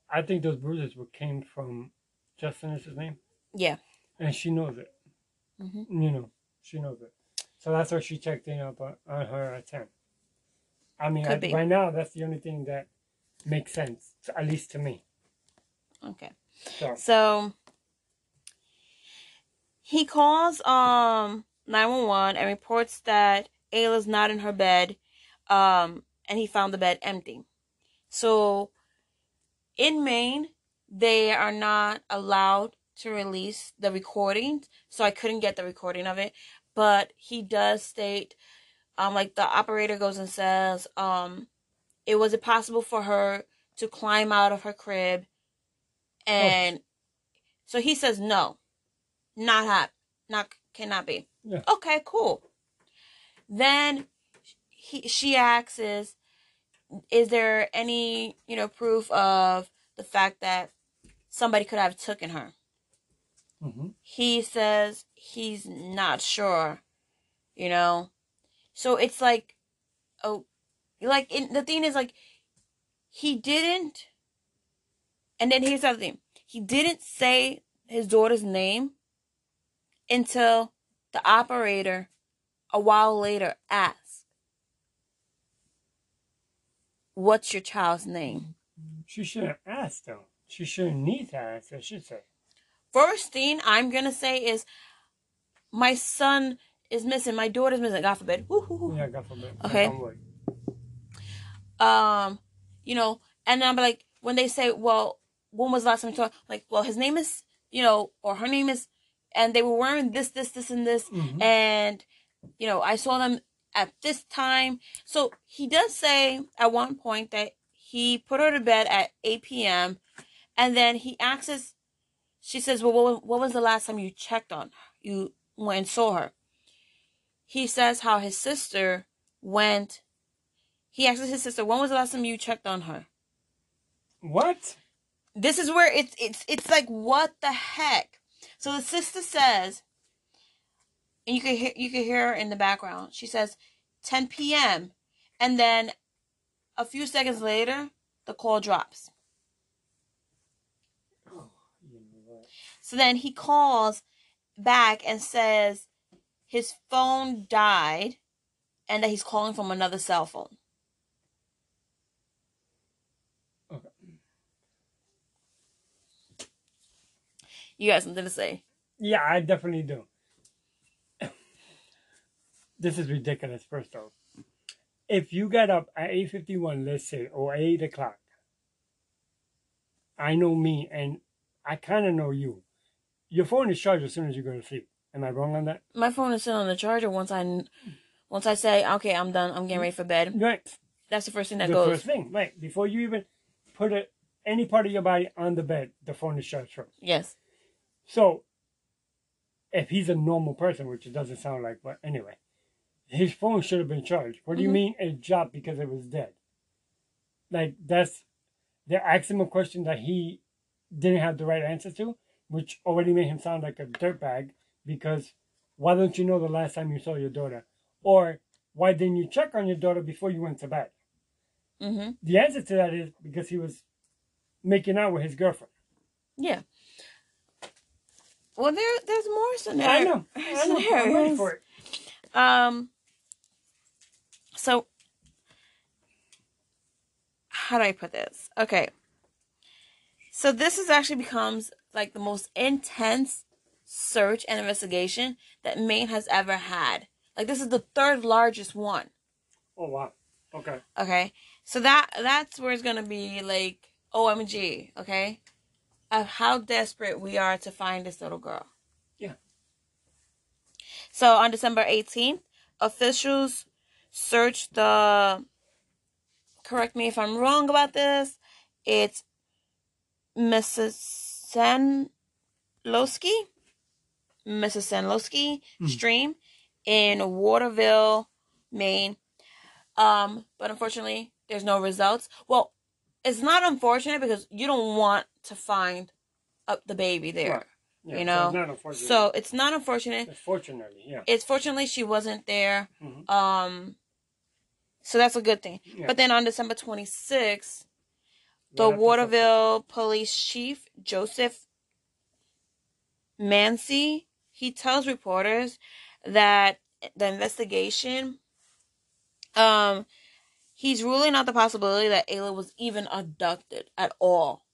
Speaker 2: I think those bruises were came from Justin is his name,
Speaker 1: Yeah.
Speaker 2: and she knows it.
Speaker 1: hmm
Speaker 2: You know, she knows it. So that's why she checked in up on, on her at ten. I mean, I, right now, that's the only thing that makes sense, at least to me.
Speaker 1: Okay.
Speaker 2: So,
Speaker 1: So he calls um 911 and reports that Ayla's not in her bed um and he found the bed empty. So in Maine, they are not allowed to release the recordings, so I couldn't get the recording of it, but he does state um like the operator goes and says um it was impossible for her to climb out of her crib? And so he says no. Not hap not cannot be.
Speaker 2: Yeah.
Speaker 1: okay cool then he she asks is is there any you know proof of the fact that somebody could have taken her?
Speaker 2: Hmm
Speaker 1: he says he's not sure you know? So it's like oh like in, the thing is like he didn't and then here's the other thing. He didn't say his daughter's name until the operator a while later asked what's your child's name
Speaker 2: she shouldn't ask though. She shouldn't need to ask. I should say.
Speaker 1: first thing i'm gonna say is my son is missing my daughter's missing god forbid Woo-hoo-hoo.
Speaker 2: Yeah, God forbid.
Speaker 1: Okay.
Speaker 2: Knock on wood.
Speaker 1: um, you know, and I'm like, when they say, well, when was the last time you talked? Like, well, his name is, you know, or her name is, and they were wearing this, this, this, and this,
Speaker 2: Mhm.
Speaker 1: and, you know, I saw them at this time. So he does say at one point that he put her to bed at 8 p.m. and then he asks, she says, "Well, what, what was the last time you checked on her? You went and saw her?" He says how his sister went. He asks his sister, "When was the last time you checked on her?"
Speaker 2: What?
Speaker 1: This is where it's it's it's like what the heck. So the sister says, and you can hear you can hear her in the background. She says, 10 p.m. and then a few seconds later, the call drops.
Speaker 2: Oh, you know?
Speaker 1: So then he calls back and says his phone died and that he's calling from another cell phone.
Speaker 2: Okay.
Speaker 1: You got something to say?
Speaker 2: Yeah, I definitely do. This is ridiculous. First off, if you get up at eight fifty one, let's say, or eight o'clock, I know me, and I kind of know you. Your phone is charged as soon as you go to sleep. Am I wrong on that?
Speaker 1: My phone is still on the charger once I once I say, "Okay, I'm done. I'm getting ready for bed."
Speaker 2: Right.
Speaker 1: That's the first thing that goes.
Speaker 2: the
Speaker 1: goes.
Speaker 2: first thing, right? Before you even put it, any part of your body on the bed, the phone is charged first.
Speaker 1: Yes.
Speaker 2: So, if he's a normal person, which it doesn't sound like, but anyway, his phone should have been charged. What do you
Speaker 1: Mhm.
Speaker 2: mean it dropped because it was dead? Like that's they asked him a question that he didn't have the right answer to, which already made him sound like a dirtbag. Because why don't you know the last time you saw your daughter, or why didn't you check on your daughter before you went to bed?
Speaker 1: Mm-hmm.
Speaker 2: The answer to that is because he was making out with his girlfriend.
Speaker 1: Yeah. Well, there, there's more scenarios.
Speaker 2: I know. I know. I'm ready for it.
Speaker 1: Um. So, how do I put this? Okay. So this is actually becomes like the most intense search and investigation that Maine has ever had. Like this is the third largest one.
Speaker 2: Oh wow. Okay.
Speaker 1: Okay. So that that's where it's gonna be like OMG, okay? Of how desperate we are to find this little girl.
Speaker 2: Yeah.
Speaker 1: So on December 18th, officials searched the correct me if I'm wrong about this. It's Mrs. Sanlowski, Messalonskee
Speaker 2: Mhm.
Speaker 1: stream in Waterville, Maine. Um, but unfortunately, there's no results. Well, it's not unfortunate because you don't want to find up the baby there.
Speaker 2: Right. Yeah,
Speaker 1: You
Speaker 2: so
Speaker 1: know,
Speaker 2: unfortunate.
Speaker 1: So it's not unfortunate.
Speaker 2: It's fortunately, yeah.
Speaker 1: It's fortunately she wasn't there.
Speaker 2: Mhm.
Speaker 1: Um, so that's a good thing.
Speaker 2: yeah.
Speaker 1: But then on December 26th, the Waterville police chief, Joseph Massey, he tells reporters that the investigation, um, he's ruling out the possibility that Ayla was even abducted at all.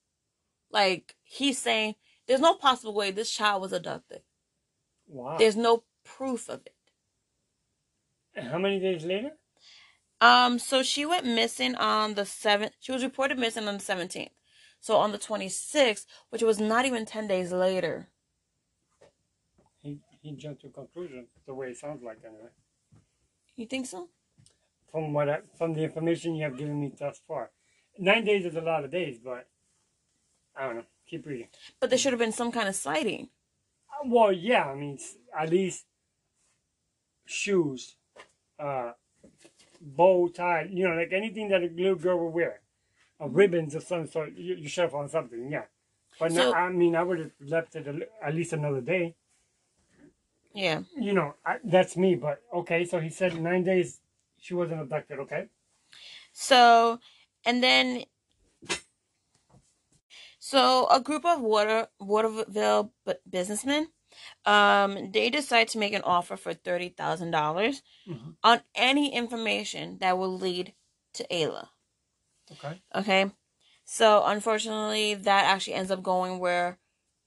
Speaker 1: Like, he's saying there's no possible way this child was abducted.
Speaker 2: Wow.
Speaker 1: There's no proof of it.
Speaker 2: And how many days later?
Speaker 1: Um, so she went missing on the seventh. She was reported missing on the seventeenth. So on the twenty sixth, which was not even ten days later.
Speaker 2: He he jumped to a conclusion the way it sounds like anyway.
Speaker 1: You think so?
Speaker 2: From what I, from the information you have given me thus far, nine days is a lot of days, but I don't know. Keep reading.
Speaker 1: But there should have been some kind of sighting.
Speaker 2: Uh, Well, yeah. I mean, at least shoes, uh, bow tie. You know, like anything that a little girl would wear, uh, ribbons of some sort. You, you should have found something. Yeah. But
Speaker 1: So-
Speaker 2: no, I mean, I would have left it a at least another day.
Speaker 1: Yeah.
Speaker 2: you know, I, that's me, but okay, so he said nine days she wasn't abducted, okay?
Speaker 1: So, and then, so a group of Water Waterville businessmen, um, they decide to make an offer for thirty thousand dollars on any information that will lead to Ayla.
Speaker 2: Okay.
Speaker 1: Okay. So unfortunately, that actually ends up going where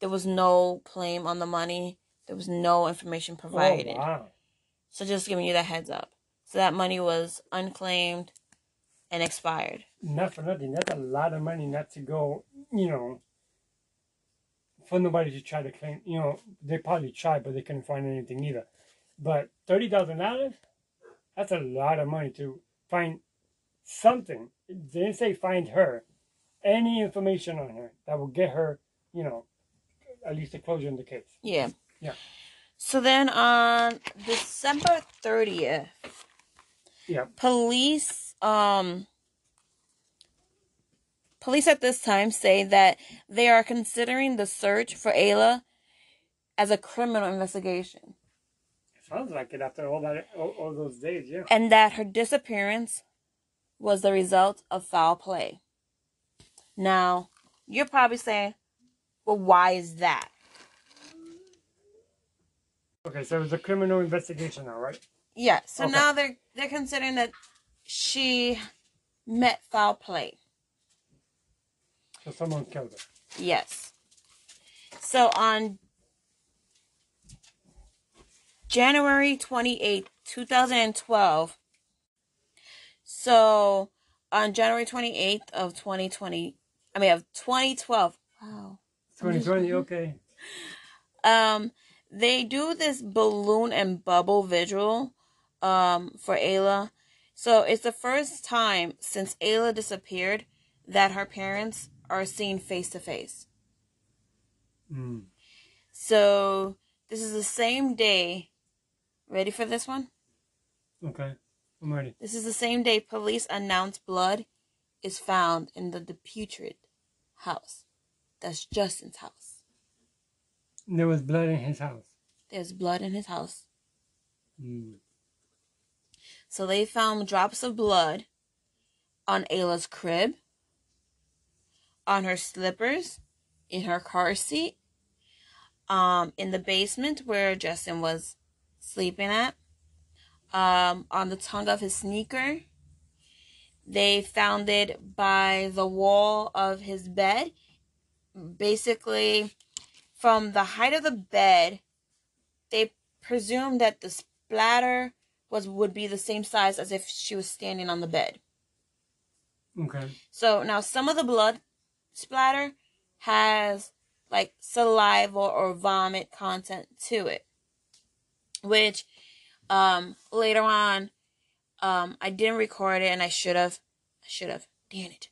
Speaker 1: there was no claim on the money. There was no information provided.
Speaker 2: Oh, wow.
Speaker 1: So just giving you that heads up. So that money was unclaimed and expired.
Speaker 2: Not for nothing. That's a lot of money not to go, you know, for nobody to try to claim. You know, they probably tried, but they couldn't find anything either. But $30,000? That's a lot of money to find something. They didn't say find her. Any information on her that will get her, you know, at least a closure in the case.
Speaker 1: Yeah.
Speaker 2: Yeah.
Speaker 1: So then on December 30th,
Speaker 2: Yeah.
Speaker 1: police um police at this time say that they are considering the search for Ayla as a criminal investigation It
Speaker 2: Sounds like it after all that all, all those days. Yeah.
Speaker 1: and that her disappearance was the result of foul play. Now, you're probably saying, "Well, why is that?"
Speaker 2: Okay, so it was a criminal investigation now, right?
Speaker 1: Yeah, so
Speaker 2: Okay.
Speaker 1: now they're they're considering that she met foul play.
Speaker 2: So someone killed her.
Speaker 1: Yes. So on January 28th, 2012. So on January 28th of 2020, I mean of 2012. Wow.
Speaker 2: 2020. Okay. (laughs)
Speaker 1: Um they do this balloon and bubble vigil um for Ayla. So it's the first time since Ayla disappeared that her parents are seen face to face.
Speaker 2: Mm.
Speaker 1: So this is the same day. Ready for this one?
Speaker 2: Okay. I'm ready.
Speaker 1: This is the same day police announce blood is found in the DiPietro house. That's Justin's house.
Speaker 2: There was blood in his house.
Speaker 1: There's blood in his house.
Speaker 2: Mm.
Speaker 1: So they found drops of blood on Ayla's crib, on her slippers, in her car seat, um, in the basement where Justin was sleeping at, um, on the tongue of his sneaker. They found it by the wall of his bed. Basically, from the height of the bed, they presumed that the splatter was would be the same size as if she was standing on the bed.
Speaker 2: Okay.
Speaker 1: So now some of the blood splatter has like saliva or vomit content to it, which um later on um I didn't record it and I should have I should have damn it.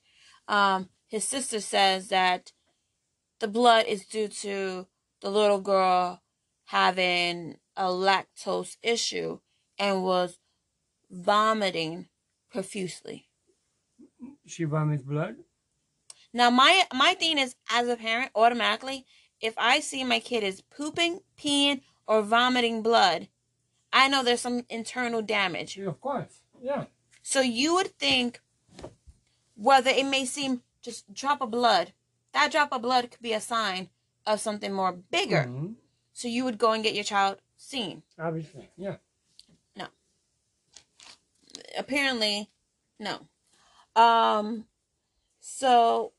Speaker 1: Um his sister says that the blood is due to the little girl having a lactose issue and was vomiting profusely.
Speaker 2: She vomits blood.
Speaker 1: Now my my thing is as a parent automatically if I see my kid is pooping, peeing or vomiting blood, I know there's some internal damage.
Speaker 2: Yeah, of course. Yeah.
Speaker 1: So you would think whether it may seem just drop of blood, that drop of blood could be a sign of something more bigger.
Speaker 2: Mhm.
Speaker 1: So you would go and get your child seen.
Speaker 2: Obviously. Yeah. No.
Speaker 1: Apparently no um so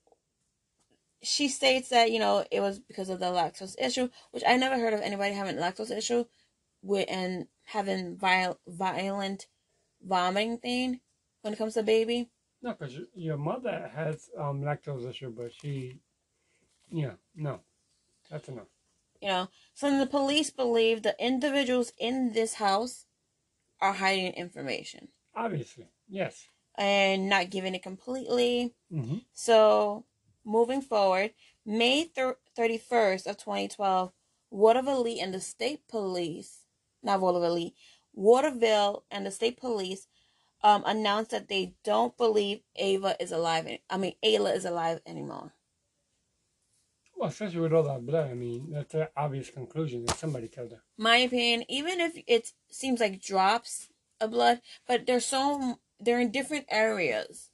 Speaker 1: she states that you know it was because of the lactose issue which i never heard of anybody having lactose issue with and having viol- violent vomiting thing when it comes to baby.
Speaker 2: No, because your mother has um, lactose issue, but she, yeah, no, that's enough.
Speaker 1: you know so the police believe the individuals in this house are hiding information.
Speaker 2: Obviously, yes.
Speaker 1: and not giving it completely.
Speaker 2: Hmm
Speaker 1: So, moving forward, May thir- 31st of 2012, Waterville and the state police, not Waterville, Waterville and the state police um, announced that they don't believe Ava is alive. I mean, Ayla is alive anymore.
Speaker 2: Well, especially with all that blood, I mean, that's an obvious conclusion that somebody killed her.
Speaker 1: My opinion, even if it seems like drops of blood, but they're so they're in different areas.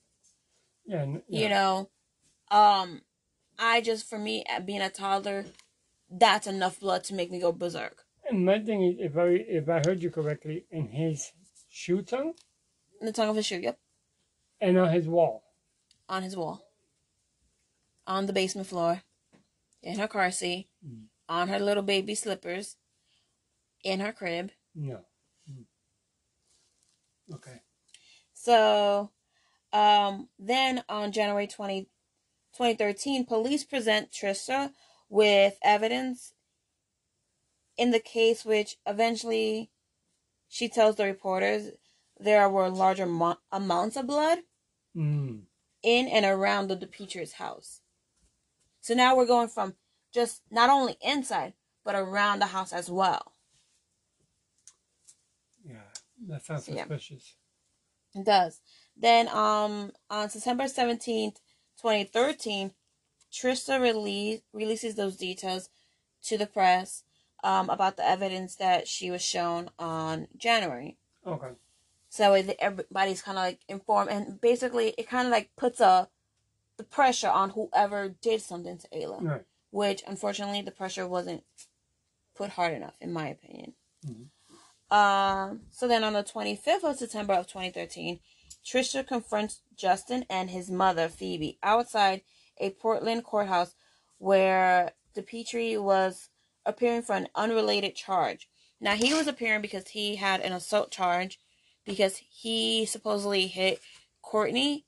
Speaker 2: Yeah, yeah.
Speaker 1: you know um i just for me being a toddler that's enough blood to make me go berserk
Speaker 2: And my thing is, if I if I heard you correctly, in his shoe tongue
Speaker 1: in the tongue of his shoe yep
Speaker 2: and on his wall.
Speaker 1: on his wall on the basement floor in her car seat
Speaker 2: Mm.
Speaker 1: on her little baby slippers in her crib
Speaker 2: No. Mm. Okay.
Speaker 1: so um then on january 20 2013 police present Trista with evidence in the case which eventually she tells the reporters there were larger mo- amounts of blood
Speaker 2: Mm.
Speaker 1: in and around the DiPietros house. So now we're going from just not only inside but around the house as well.
Speaker 2: Yeah, that sounds
Speaker 1: Yeah.
Speaker 2: suspicious.
Speaker 1: It does. Then um on September seventeenth, twenty thirteen, Trista release releases those details to the press um about the evidence that she was shown on January.
Speaker 2: Okay.
Speaker 1: So everybody's kind of like informed, and basically it kind of like puts a the pressure on whoever did something to Ayla,
Speaker 2: Right.
Speaker 1: which unfortunately the pressure wasn't put hard enough, in my opinion.
Speaker 2: Mm-hmm.
Speaker 1: Um. So then on the twenty fifth of September of twenty thirteen, Trista confronts Justin and his mother Phoebe outside a Portland courthouse where DiPietro was appearing for an unrelated charge. Now he was appearing because he had an assault charge because he supposedly hit Courtney,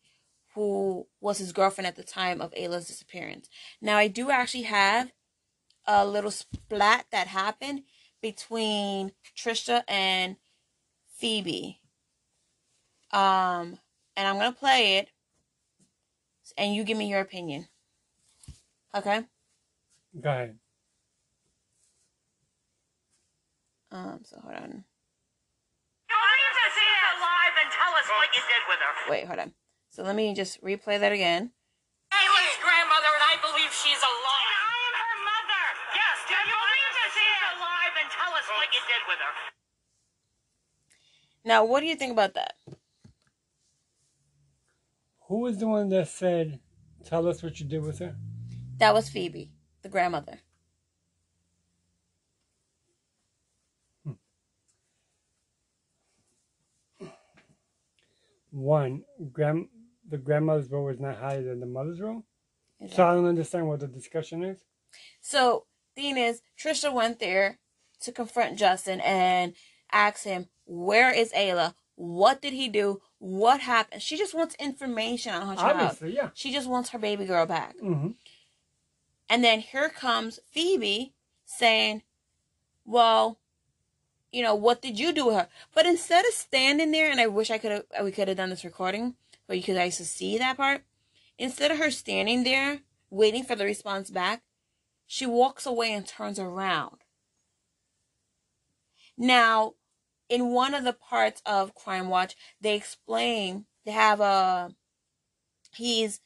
Speaker 1: who was his girlfriend at the time of Ayla's disappearance. Now I do actually have a little splat that happened between Trista and Phoebe. Um, and I'm gonna play it, and you give me your opinion. Okay.
Speaker 2: Go ahead.
Speaker 1: Um. So hold on.
Speaker 3: Believe that she's alive and tell us what you did with her.
Speaker 1: Wait. Hold on. So let me just replay that again.
Speaker 3: Ayla's grandmother, and I believe she's alive. I am her mother. Yes, do you believe that she's alive and tell us what you did with her?
Speaker 1: Now, what do you think about that?
Speaker 2: Who was the one that said, "Tell us what you did with her"?
Speaker 1: That was Phoebe, the grandmother. Hmm.
Speaker 2: One, grand, the grandmother's role was not higher than the mother's role.
Speaker 1: Is
Speaker 2: So I don't understand what the discussion is.
Speaker 1: So, thing is, Trista went there to confront Justin and ask him, Where is Ayla? What did he do? What happened? She just wants information on her child.
Speaker 2: Obviously, yeah.
Speaker 1: She just wants her baby girl back.
Speaker 2: hmm
Speaker 1: And then here comes Phoebe saying, Well, you know, what did you do with her? But instead of standing there, and I wish I could have we could have done this recording, but you could to see that part. Instead of her standing there waiting for the response back, she walks away and turns around. Now, in one of the parts of Crime Watch, they explain they have a he's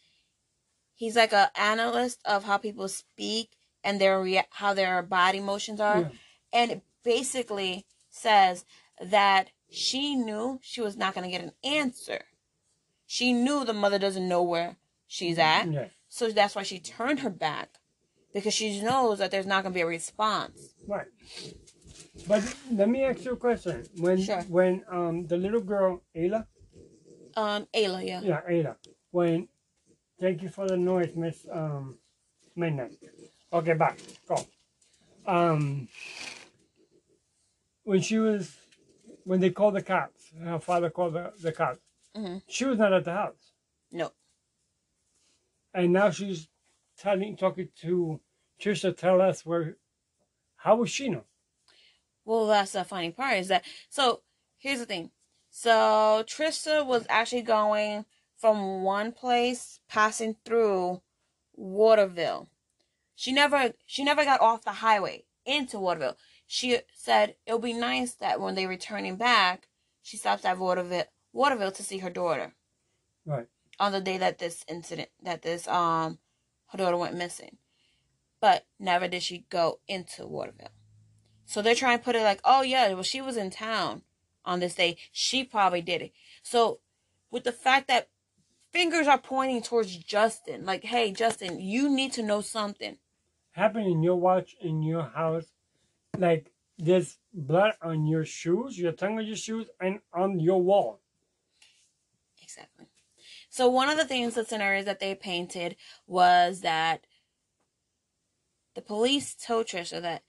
Speaker 1: he's like a analyst of how people speak and their rea- how their body motions are
Speaker 2: Yeah.
Speaker 1: and it basically says that she knew she was not going to get an answer she knew the mother doesn't know where she's mm-hmm. at
Speaker 2: Yeah.
Speaker 1: so that's why she turned her back because she knows that there's not going to be a response
Speaker 2: Right. But let me ask you a question. When
Speaker 1: Sure.
Speaker 2: when um the little girl Ayla,
Speaker 1: um ayla yeah
Speaker 2: yeah Ayla, when thank you for the noise, Miss um Midnight. Okay, back go. Um, when she was when they called the cops, her father called the, the cops.
Speaker 1: Mhm.
Speaker 2: She was not at the house,
Speaker 1: no
Speaker 2: and now she's telling talking to Trista. Tell us where. How would she know?
Speaker 1: Well, that's the funny part is that so here's the thing. So Trista was actually going from one place passing through Waterville. She never she never got off the highway into Waterville. She said it'll be nice that when they returning back, she stops at Waterville Waterville to see her daughter
Speaker 2: Right.
Speaker 1: on the day that this incident that this um her daughter went missing. But never did she go into Waterville. So they're trying to put it like, oh yeah, well she was in town on this day. She probably did it. So with the fact that fingers are pointing towards Justin, like, hey Justin, you need to know something.
Speaker 2: happen in your watch in your house like there's blood on your shoes your tongue on your shoes and on your wall
Speaker 1: Exactly. So one of the things, the scenarios that they painted was that the police told Trista that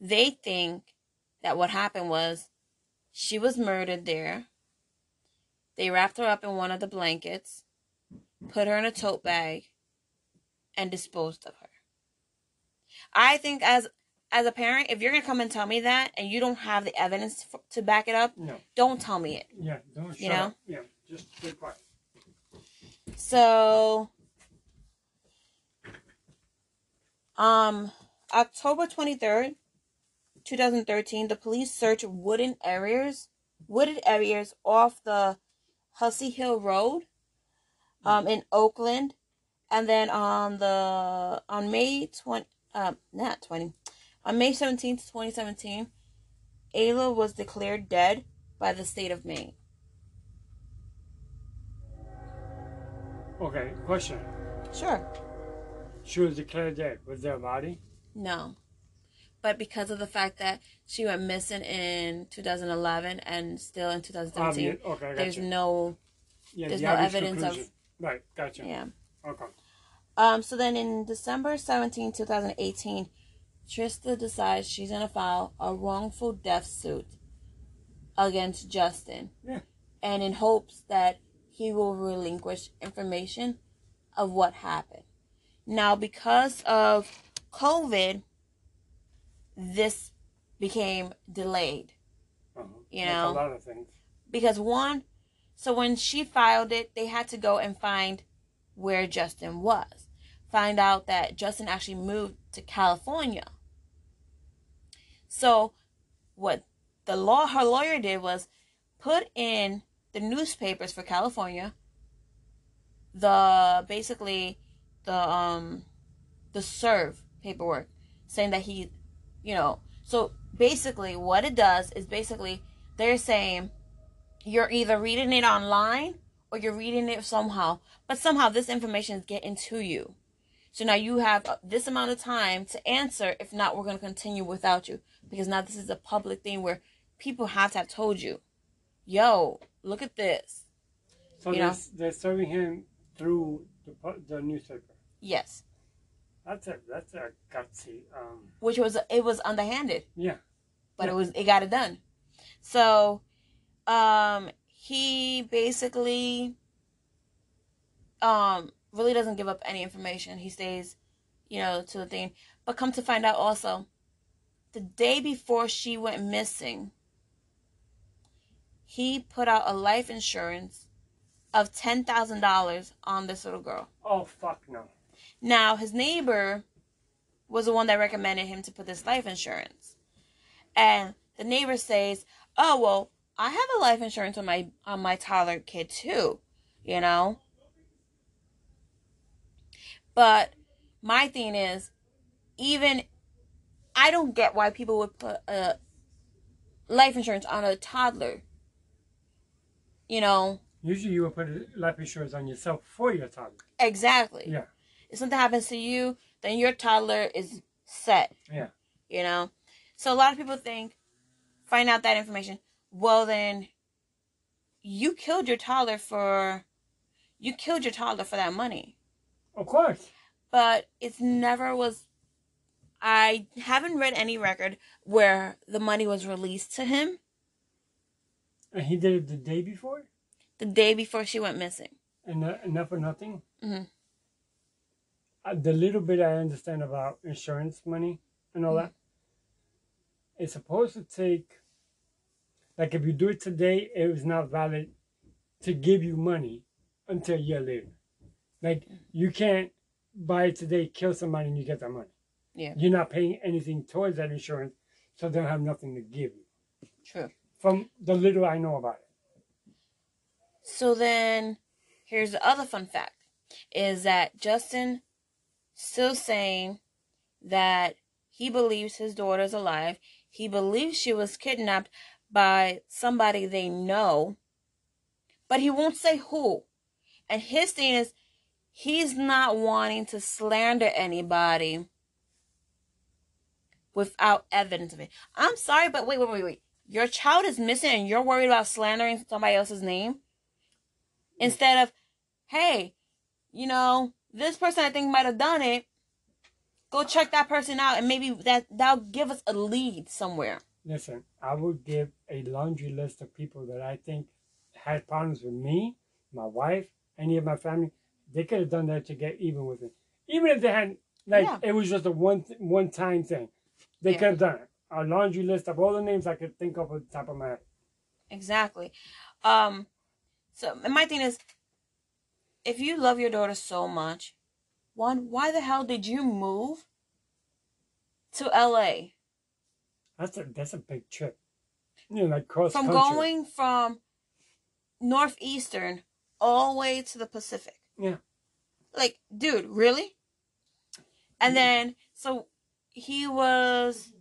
Speaker 1: they think that what happened was she was murdered there. They wrapped her up in one of the blankets, put her in a tote bag, and disposed of her. I think as as a parent, if you're gonna come and tell me that and you don't have the evidence f- to back it up,
Speaker 2: no
Speaker 1: don't tell me it.
Speaker 2: yeah don't
Speaker 1: You know?
Speaker 2: up. yeah just be quiet
Speaker 1: So, Um, October 23rd, 2013, the police searched wooden areas, wooded areas off the Hussey Hill Road, um, in Oakland, and then on the on May 20, um, not 20, on May 17th, 2017, Ayla was declared dead by the state of Maine.
Speaker 2: Okay, question.
Speaker 1: Sure.
Speaker 2: She was declared dead. Was there a body?
Speaker 1: No. But because of the fact that she went missing in 2011 and still in 2017,
Speaker 2: Obvious- okay,
Speaker 1: there's
Speaker 2: you.
Speaker 1: no
Speaker 2: Yeah,
Speaker 1: there's
Speaker 2: the
Speaker 1: no evidence of-
Speaker 2: Right, gotcha.
Speaker 1: yeah.
Speaker 2: Okay.
Speaker 1: Um. So then in December 17, 2018, Trista decides she's gonna file a wrongful death suit against Justin,
Speaker 2: Yeah.
Speaker 1: and in hopes that he will relinquish information of what happened. Now, because of COVID, this became delayed.
Speaker 2: Uh-huh.
Speaker 1: You know.
Speaker 2: a lot of things.
Speaker 1: because one so when she filed it they had to go and find where justin was find out that justin actually moved to california so what the law her lawyer did was put in the newspapers for california the basically the um the serve paperwork saying that he you know so basically what it does is basically they're saying you're either reading it online or you're reading it somehow but somehow this information is getting to you so now you have uh, this amount of time to answer if not we're going to continue without you because now this is a public thing where people have to have told you yo look at this
Speaker 2: So
Speaker 1: You
Speaker 2: they're,
Speaker 1: know.
Speaker 2: they're serving him through the, the newspaper.
Speaker 1: yes
Speaker 2: That's a that's a gutsy. Um,
Speaker 1: which was it was underhanded
Speaker 2: yeah.
Speaker 1: but
Speaker 2: Yeah.
Speaker 1: it was it got it done. So um he basically um really doesn't give up any information. He stays, you know, to the thing. But come to find out also, the day before she went missing, he put out a life insurance of ten thousand dollars on this little girl.
Speaker 2: Oh fuck no.
Speaker 1: Now, his neighbor was the one that recommended him to put this life insurance. And the neighbor says, "Oh, well, I have a life insurance on my on my toddler kid too, you know?" But my thing is even I don't get why people would put a life insurance on a toddler. You know,
Speaker 2: Usually you would put life insurance on yourself for your toddler.
Speaker 1: exactly.
Speaker 2: Yeah.
Speaker 1: If something happens to you, then your toddler is set.
Speaker 2: Yeah.
Speaker 1: You know? So a lot of people think, find out that information. Well, then you killed your toddler for, you killed your toddler for that money.
Speaker 2: Of course.
Speaker 1: But it's never was, I haven't read any record where the money was released to him
Speaker 2: And he did it the day before?
Speaker 1: the day before she went missing.
Speaker 2: And enough for nothing?
Speaker 1: Mhm.
Speaker 2: Uh, the little bit I understand about insurance money and all that, it's supposed to take, like if you do it today, it is not valid to give you money until a year later. Like you can't buy it today, kill somebody, and you get that money.
Speaker 1: Yeah.
Speaker 2: You're not paying anything towards that insurance, so they'll have nothing to give you.
Speaker 1: True.
Speaker 2: From the little I know about it.
Speaker 1: So then, here's the other fun fact: is that Justin still saying that he believes his daughter's alive. He believes she was kidnapped by somebody they know, but he won't say who. And his thing is, he's not wanting to slander anybody without evidence of it. I'm sorry, but wait, wait, wait, wait. Your child is missing and you're worried about slandering somebody else's name? Instead of, hey, you know, this person I think might have done it. Go check that person out and maybe that that'll give us a lead somewhere.
Speaker 2: Listen, I would give a laundry list of people that I think had problems with me, my wife, any of my family. They could have done that to get even with it. Even if they hadn't, like,
Speaker 1: Yeah.
Speaker 2: it was just a one th- one time thing. They
Speaker 1: Yeah.
Speaker 2: could have done it. A laundry list of all the names I could think of at the top of my head.
Speaker 1: Exactly. Um so my thing is if you love your daughter so much, one, why the hell did you move to LA.
Speaker 2: That's a that's a big trip. You know, like cross
Speaker 1: From
Speaker 2: country.
Speaker 1: going from northeastern all the way to the Pacific.
Speaker 2: Yeah.
Speaker 1: Like, dude, really? And then so he was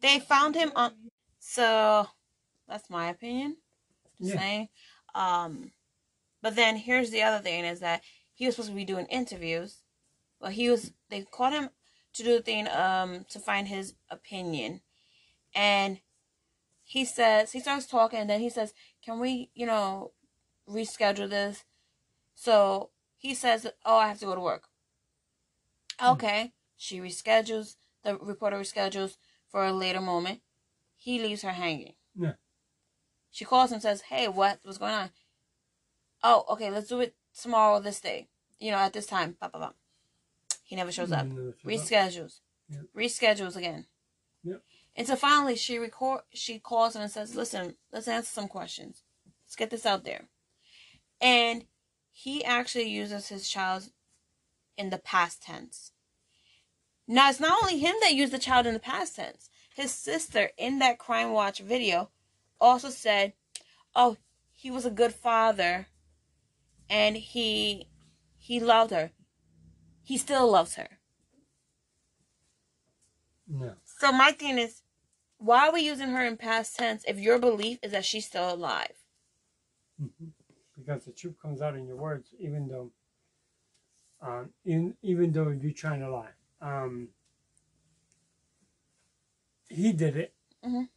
Speaker 1: they found him on so that's my opinion. Just
Speaker 2: Yeah.
Speaker 1: saying. Um but then here's the other thing is that he was supposed to be doing interviews. But he was they called him to do the thing um to find his opinion. And he says he starts talking and then he says, Can we, you know, reschedule this? So he says, Oh, I have to go to work. Okay. She reschedules the reporter reschedules for a later moment. He leaves her hanging.
Speaker 2: Yeah.
Speaker 1: She calls him and says, Hey, what what's going on? Oh, okay, let's do it tomorrow this day. You know, at this time. Blah blah blah. He never shows up.
Speaker 2: Never shows up.
Speaker 1: Reschedules. Reschedules again.
Speaker 2: Yep.
Speaker 1: And so finally she record she calls him and says, Listen, let's answer some questions. Let's get this out there. And he actually uses his child in the past tense. Now it's not only him that used the child in the past tense. His sister in that Crime Watch video also said, "Oh, he was a good father and he he loved her. He still loves her."
Speaker 2: No.
Speaker 1: So my thing is, why are we using her in past tense if your belief is that she's still alive?
Speaker 2: Mhm. Because the truth comes out in your words, even though, um, in, even though you're trying to lie. Um, he did it.
Speaker 1: Mhm.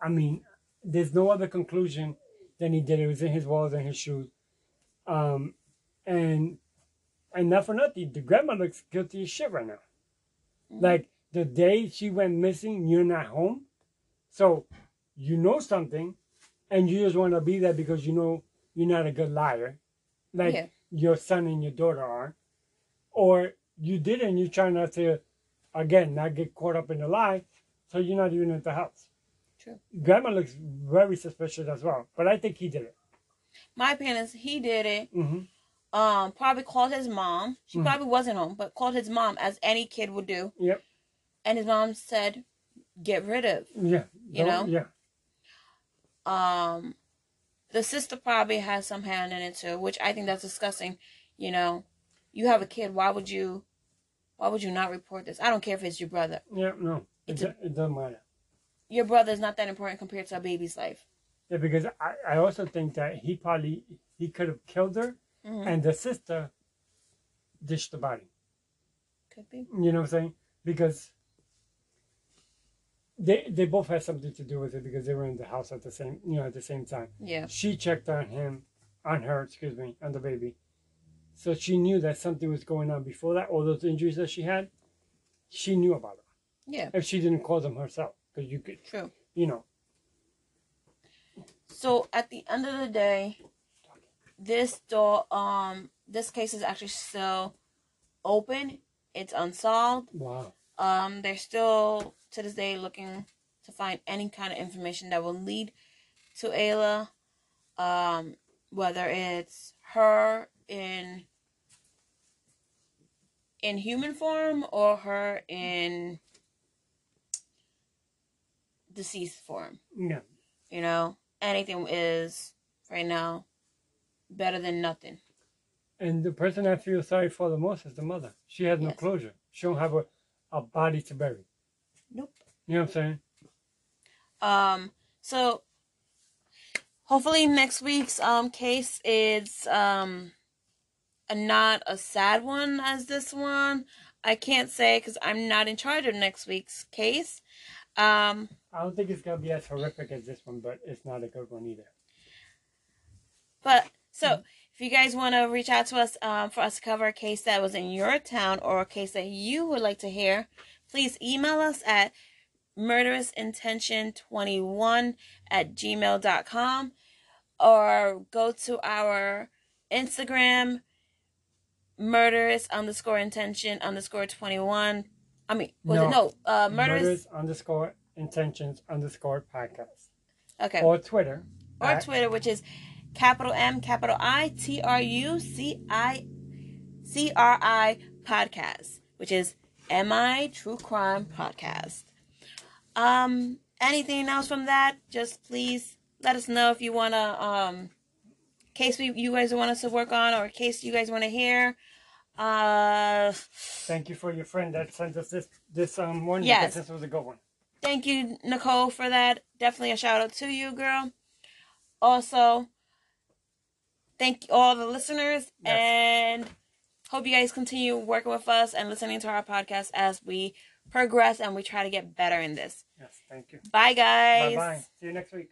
Speaker 2: I mean, there's no other conclusion than he did it. It was in his walls and his shoes. Um, and and not for nothing, the grandma looks guilty as shit right now. Like the day she went missing, you're not home. So you know something and you just want to be there because you know you're not a good liar. Like
Speaker 1: Yeah.
Speaker 2: your son and your daughter are. Or you did and you're trying not to, again, not get caught up in the lie. So you're not even at the house.
Speaker 1: True.
Speaker 2: Grandma looks very suspicious as well. But I think he did it.
Speaker 1: My opinion is he did it.
Speaker 2: hmm
Speaker 1: Um, probably called his mom. She
Speaker 2: Mhm.
Speaker 1: probably wasn't home, but called his mom as any kid would do.
Speaker 2: Yep.
Speaker 1: And his mom said, "Get rid of."
Speaker 2: Yeah.
Speaker 1: You know?
Speaker 2: Yeah.
Speaker 1: Um, the sister probably has some hand in it too, which I think that's disgusting. You know, you have a kid. Why would you? Why would you not report this? I don't care if it's your brother.
Speaker 2: Yeah. No. It,
Speaker 1: a-
Speaker 2: it doesn't matter.
Speaker 1: Your brother is not that important compared to a baby's life.
Speaker 2: Yeah, because I, I also think that he probably he could have killed her
Speaker 1: Mhm.
Speaker 2: and the sister dished the body.
Speaker 1: Could be.
Speaker 2: You know what I'm saying? Because they they both had something to do with it because they were in the house at the same you know at the same time.
Speaker 1: Yeah.
Speaker 2: She checked on him, on her, excuse me, on the baby. So she knew that something was going on before that. All those injuries that she had, she knew about it.
Speaker 1: Yeah.
Speaker 2: If she didn't cause them herself, because you could,
Speaker 1: True.
Speaker 2: you know,
Speaker 1: So at the end of the day, this door, um, this case is actually still open. It's unsolved.
Speaker 2: wow.
Speaker 1: Um, they're still to this day looking to find any kind of information that will lead to Ayla. Um, whether it's her in in human form or her in deceased form.
Speaker 2: Yeah.
Speaker 1: You know, anything is right now better than nothing.
Speaker 2: And the person I feel sorry for the most is the mother. She has no
Speaker 1: Yes.
Speaker 2: closure. She don't have a, a body to bury.
Speaker 1: Nope.
Speaker 2: You know what I'm saying?
Speaker 1: Um, so hopefully next week's um case is um a, not a sad one as this one. I can't say because I'm not in charge of next week's case. Um,
Speaker 2: I don't think it's gonna be as horrific as this one, but it's not a good one either.
Speaker 1: But so if you guys want to reach out to us um, for us to cover a case that was in your town or a case that you would like to hear, please email us at murderousintention21 at gmail.com or go to our Instagram murderous underscore intention underscore 21. I mean, was
Speaker 2: No.
Speaker 1: it no? Uh, murderous.
Speaker 2: Murders underscore intentions underscore podcast.
Speaker 1: Okay.
Speaker 2: Or Twitter.
Speaker 1: or
Speaker 2: at-
Speaker 1: Twitter, which is capital M, capital I, T R U C I C R I podcast, which is MI True Crime Podcast. Um, anything else from that? Just please let us know if you wanna um case we you guys want us to work on or case you guys want to hear. Uh,
Speaker 2: Thank you for your friend that sent us this this um one
Speaker 1: Yes.
Speaker 2: this was a good one.
Speaker 1: thank you, Nicole, for that. Definitely a shout out to you, girl. Also, thank all the listeners
Speaker 2: Yes.
Speaker 1: and hope you guys continue working with us and listening to our podcast as we progress and we try to get better in this.
Speaker 2: Yes, thank you.
Speaker 1: Bye, guys.
Speaker 2: Bye bye. See you next week.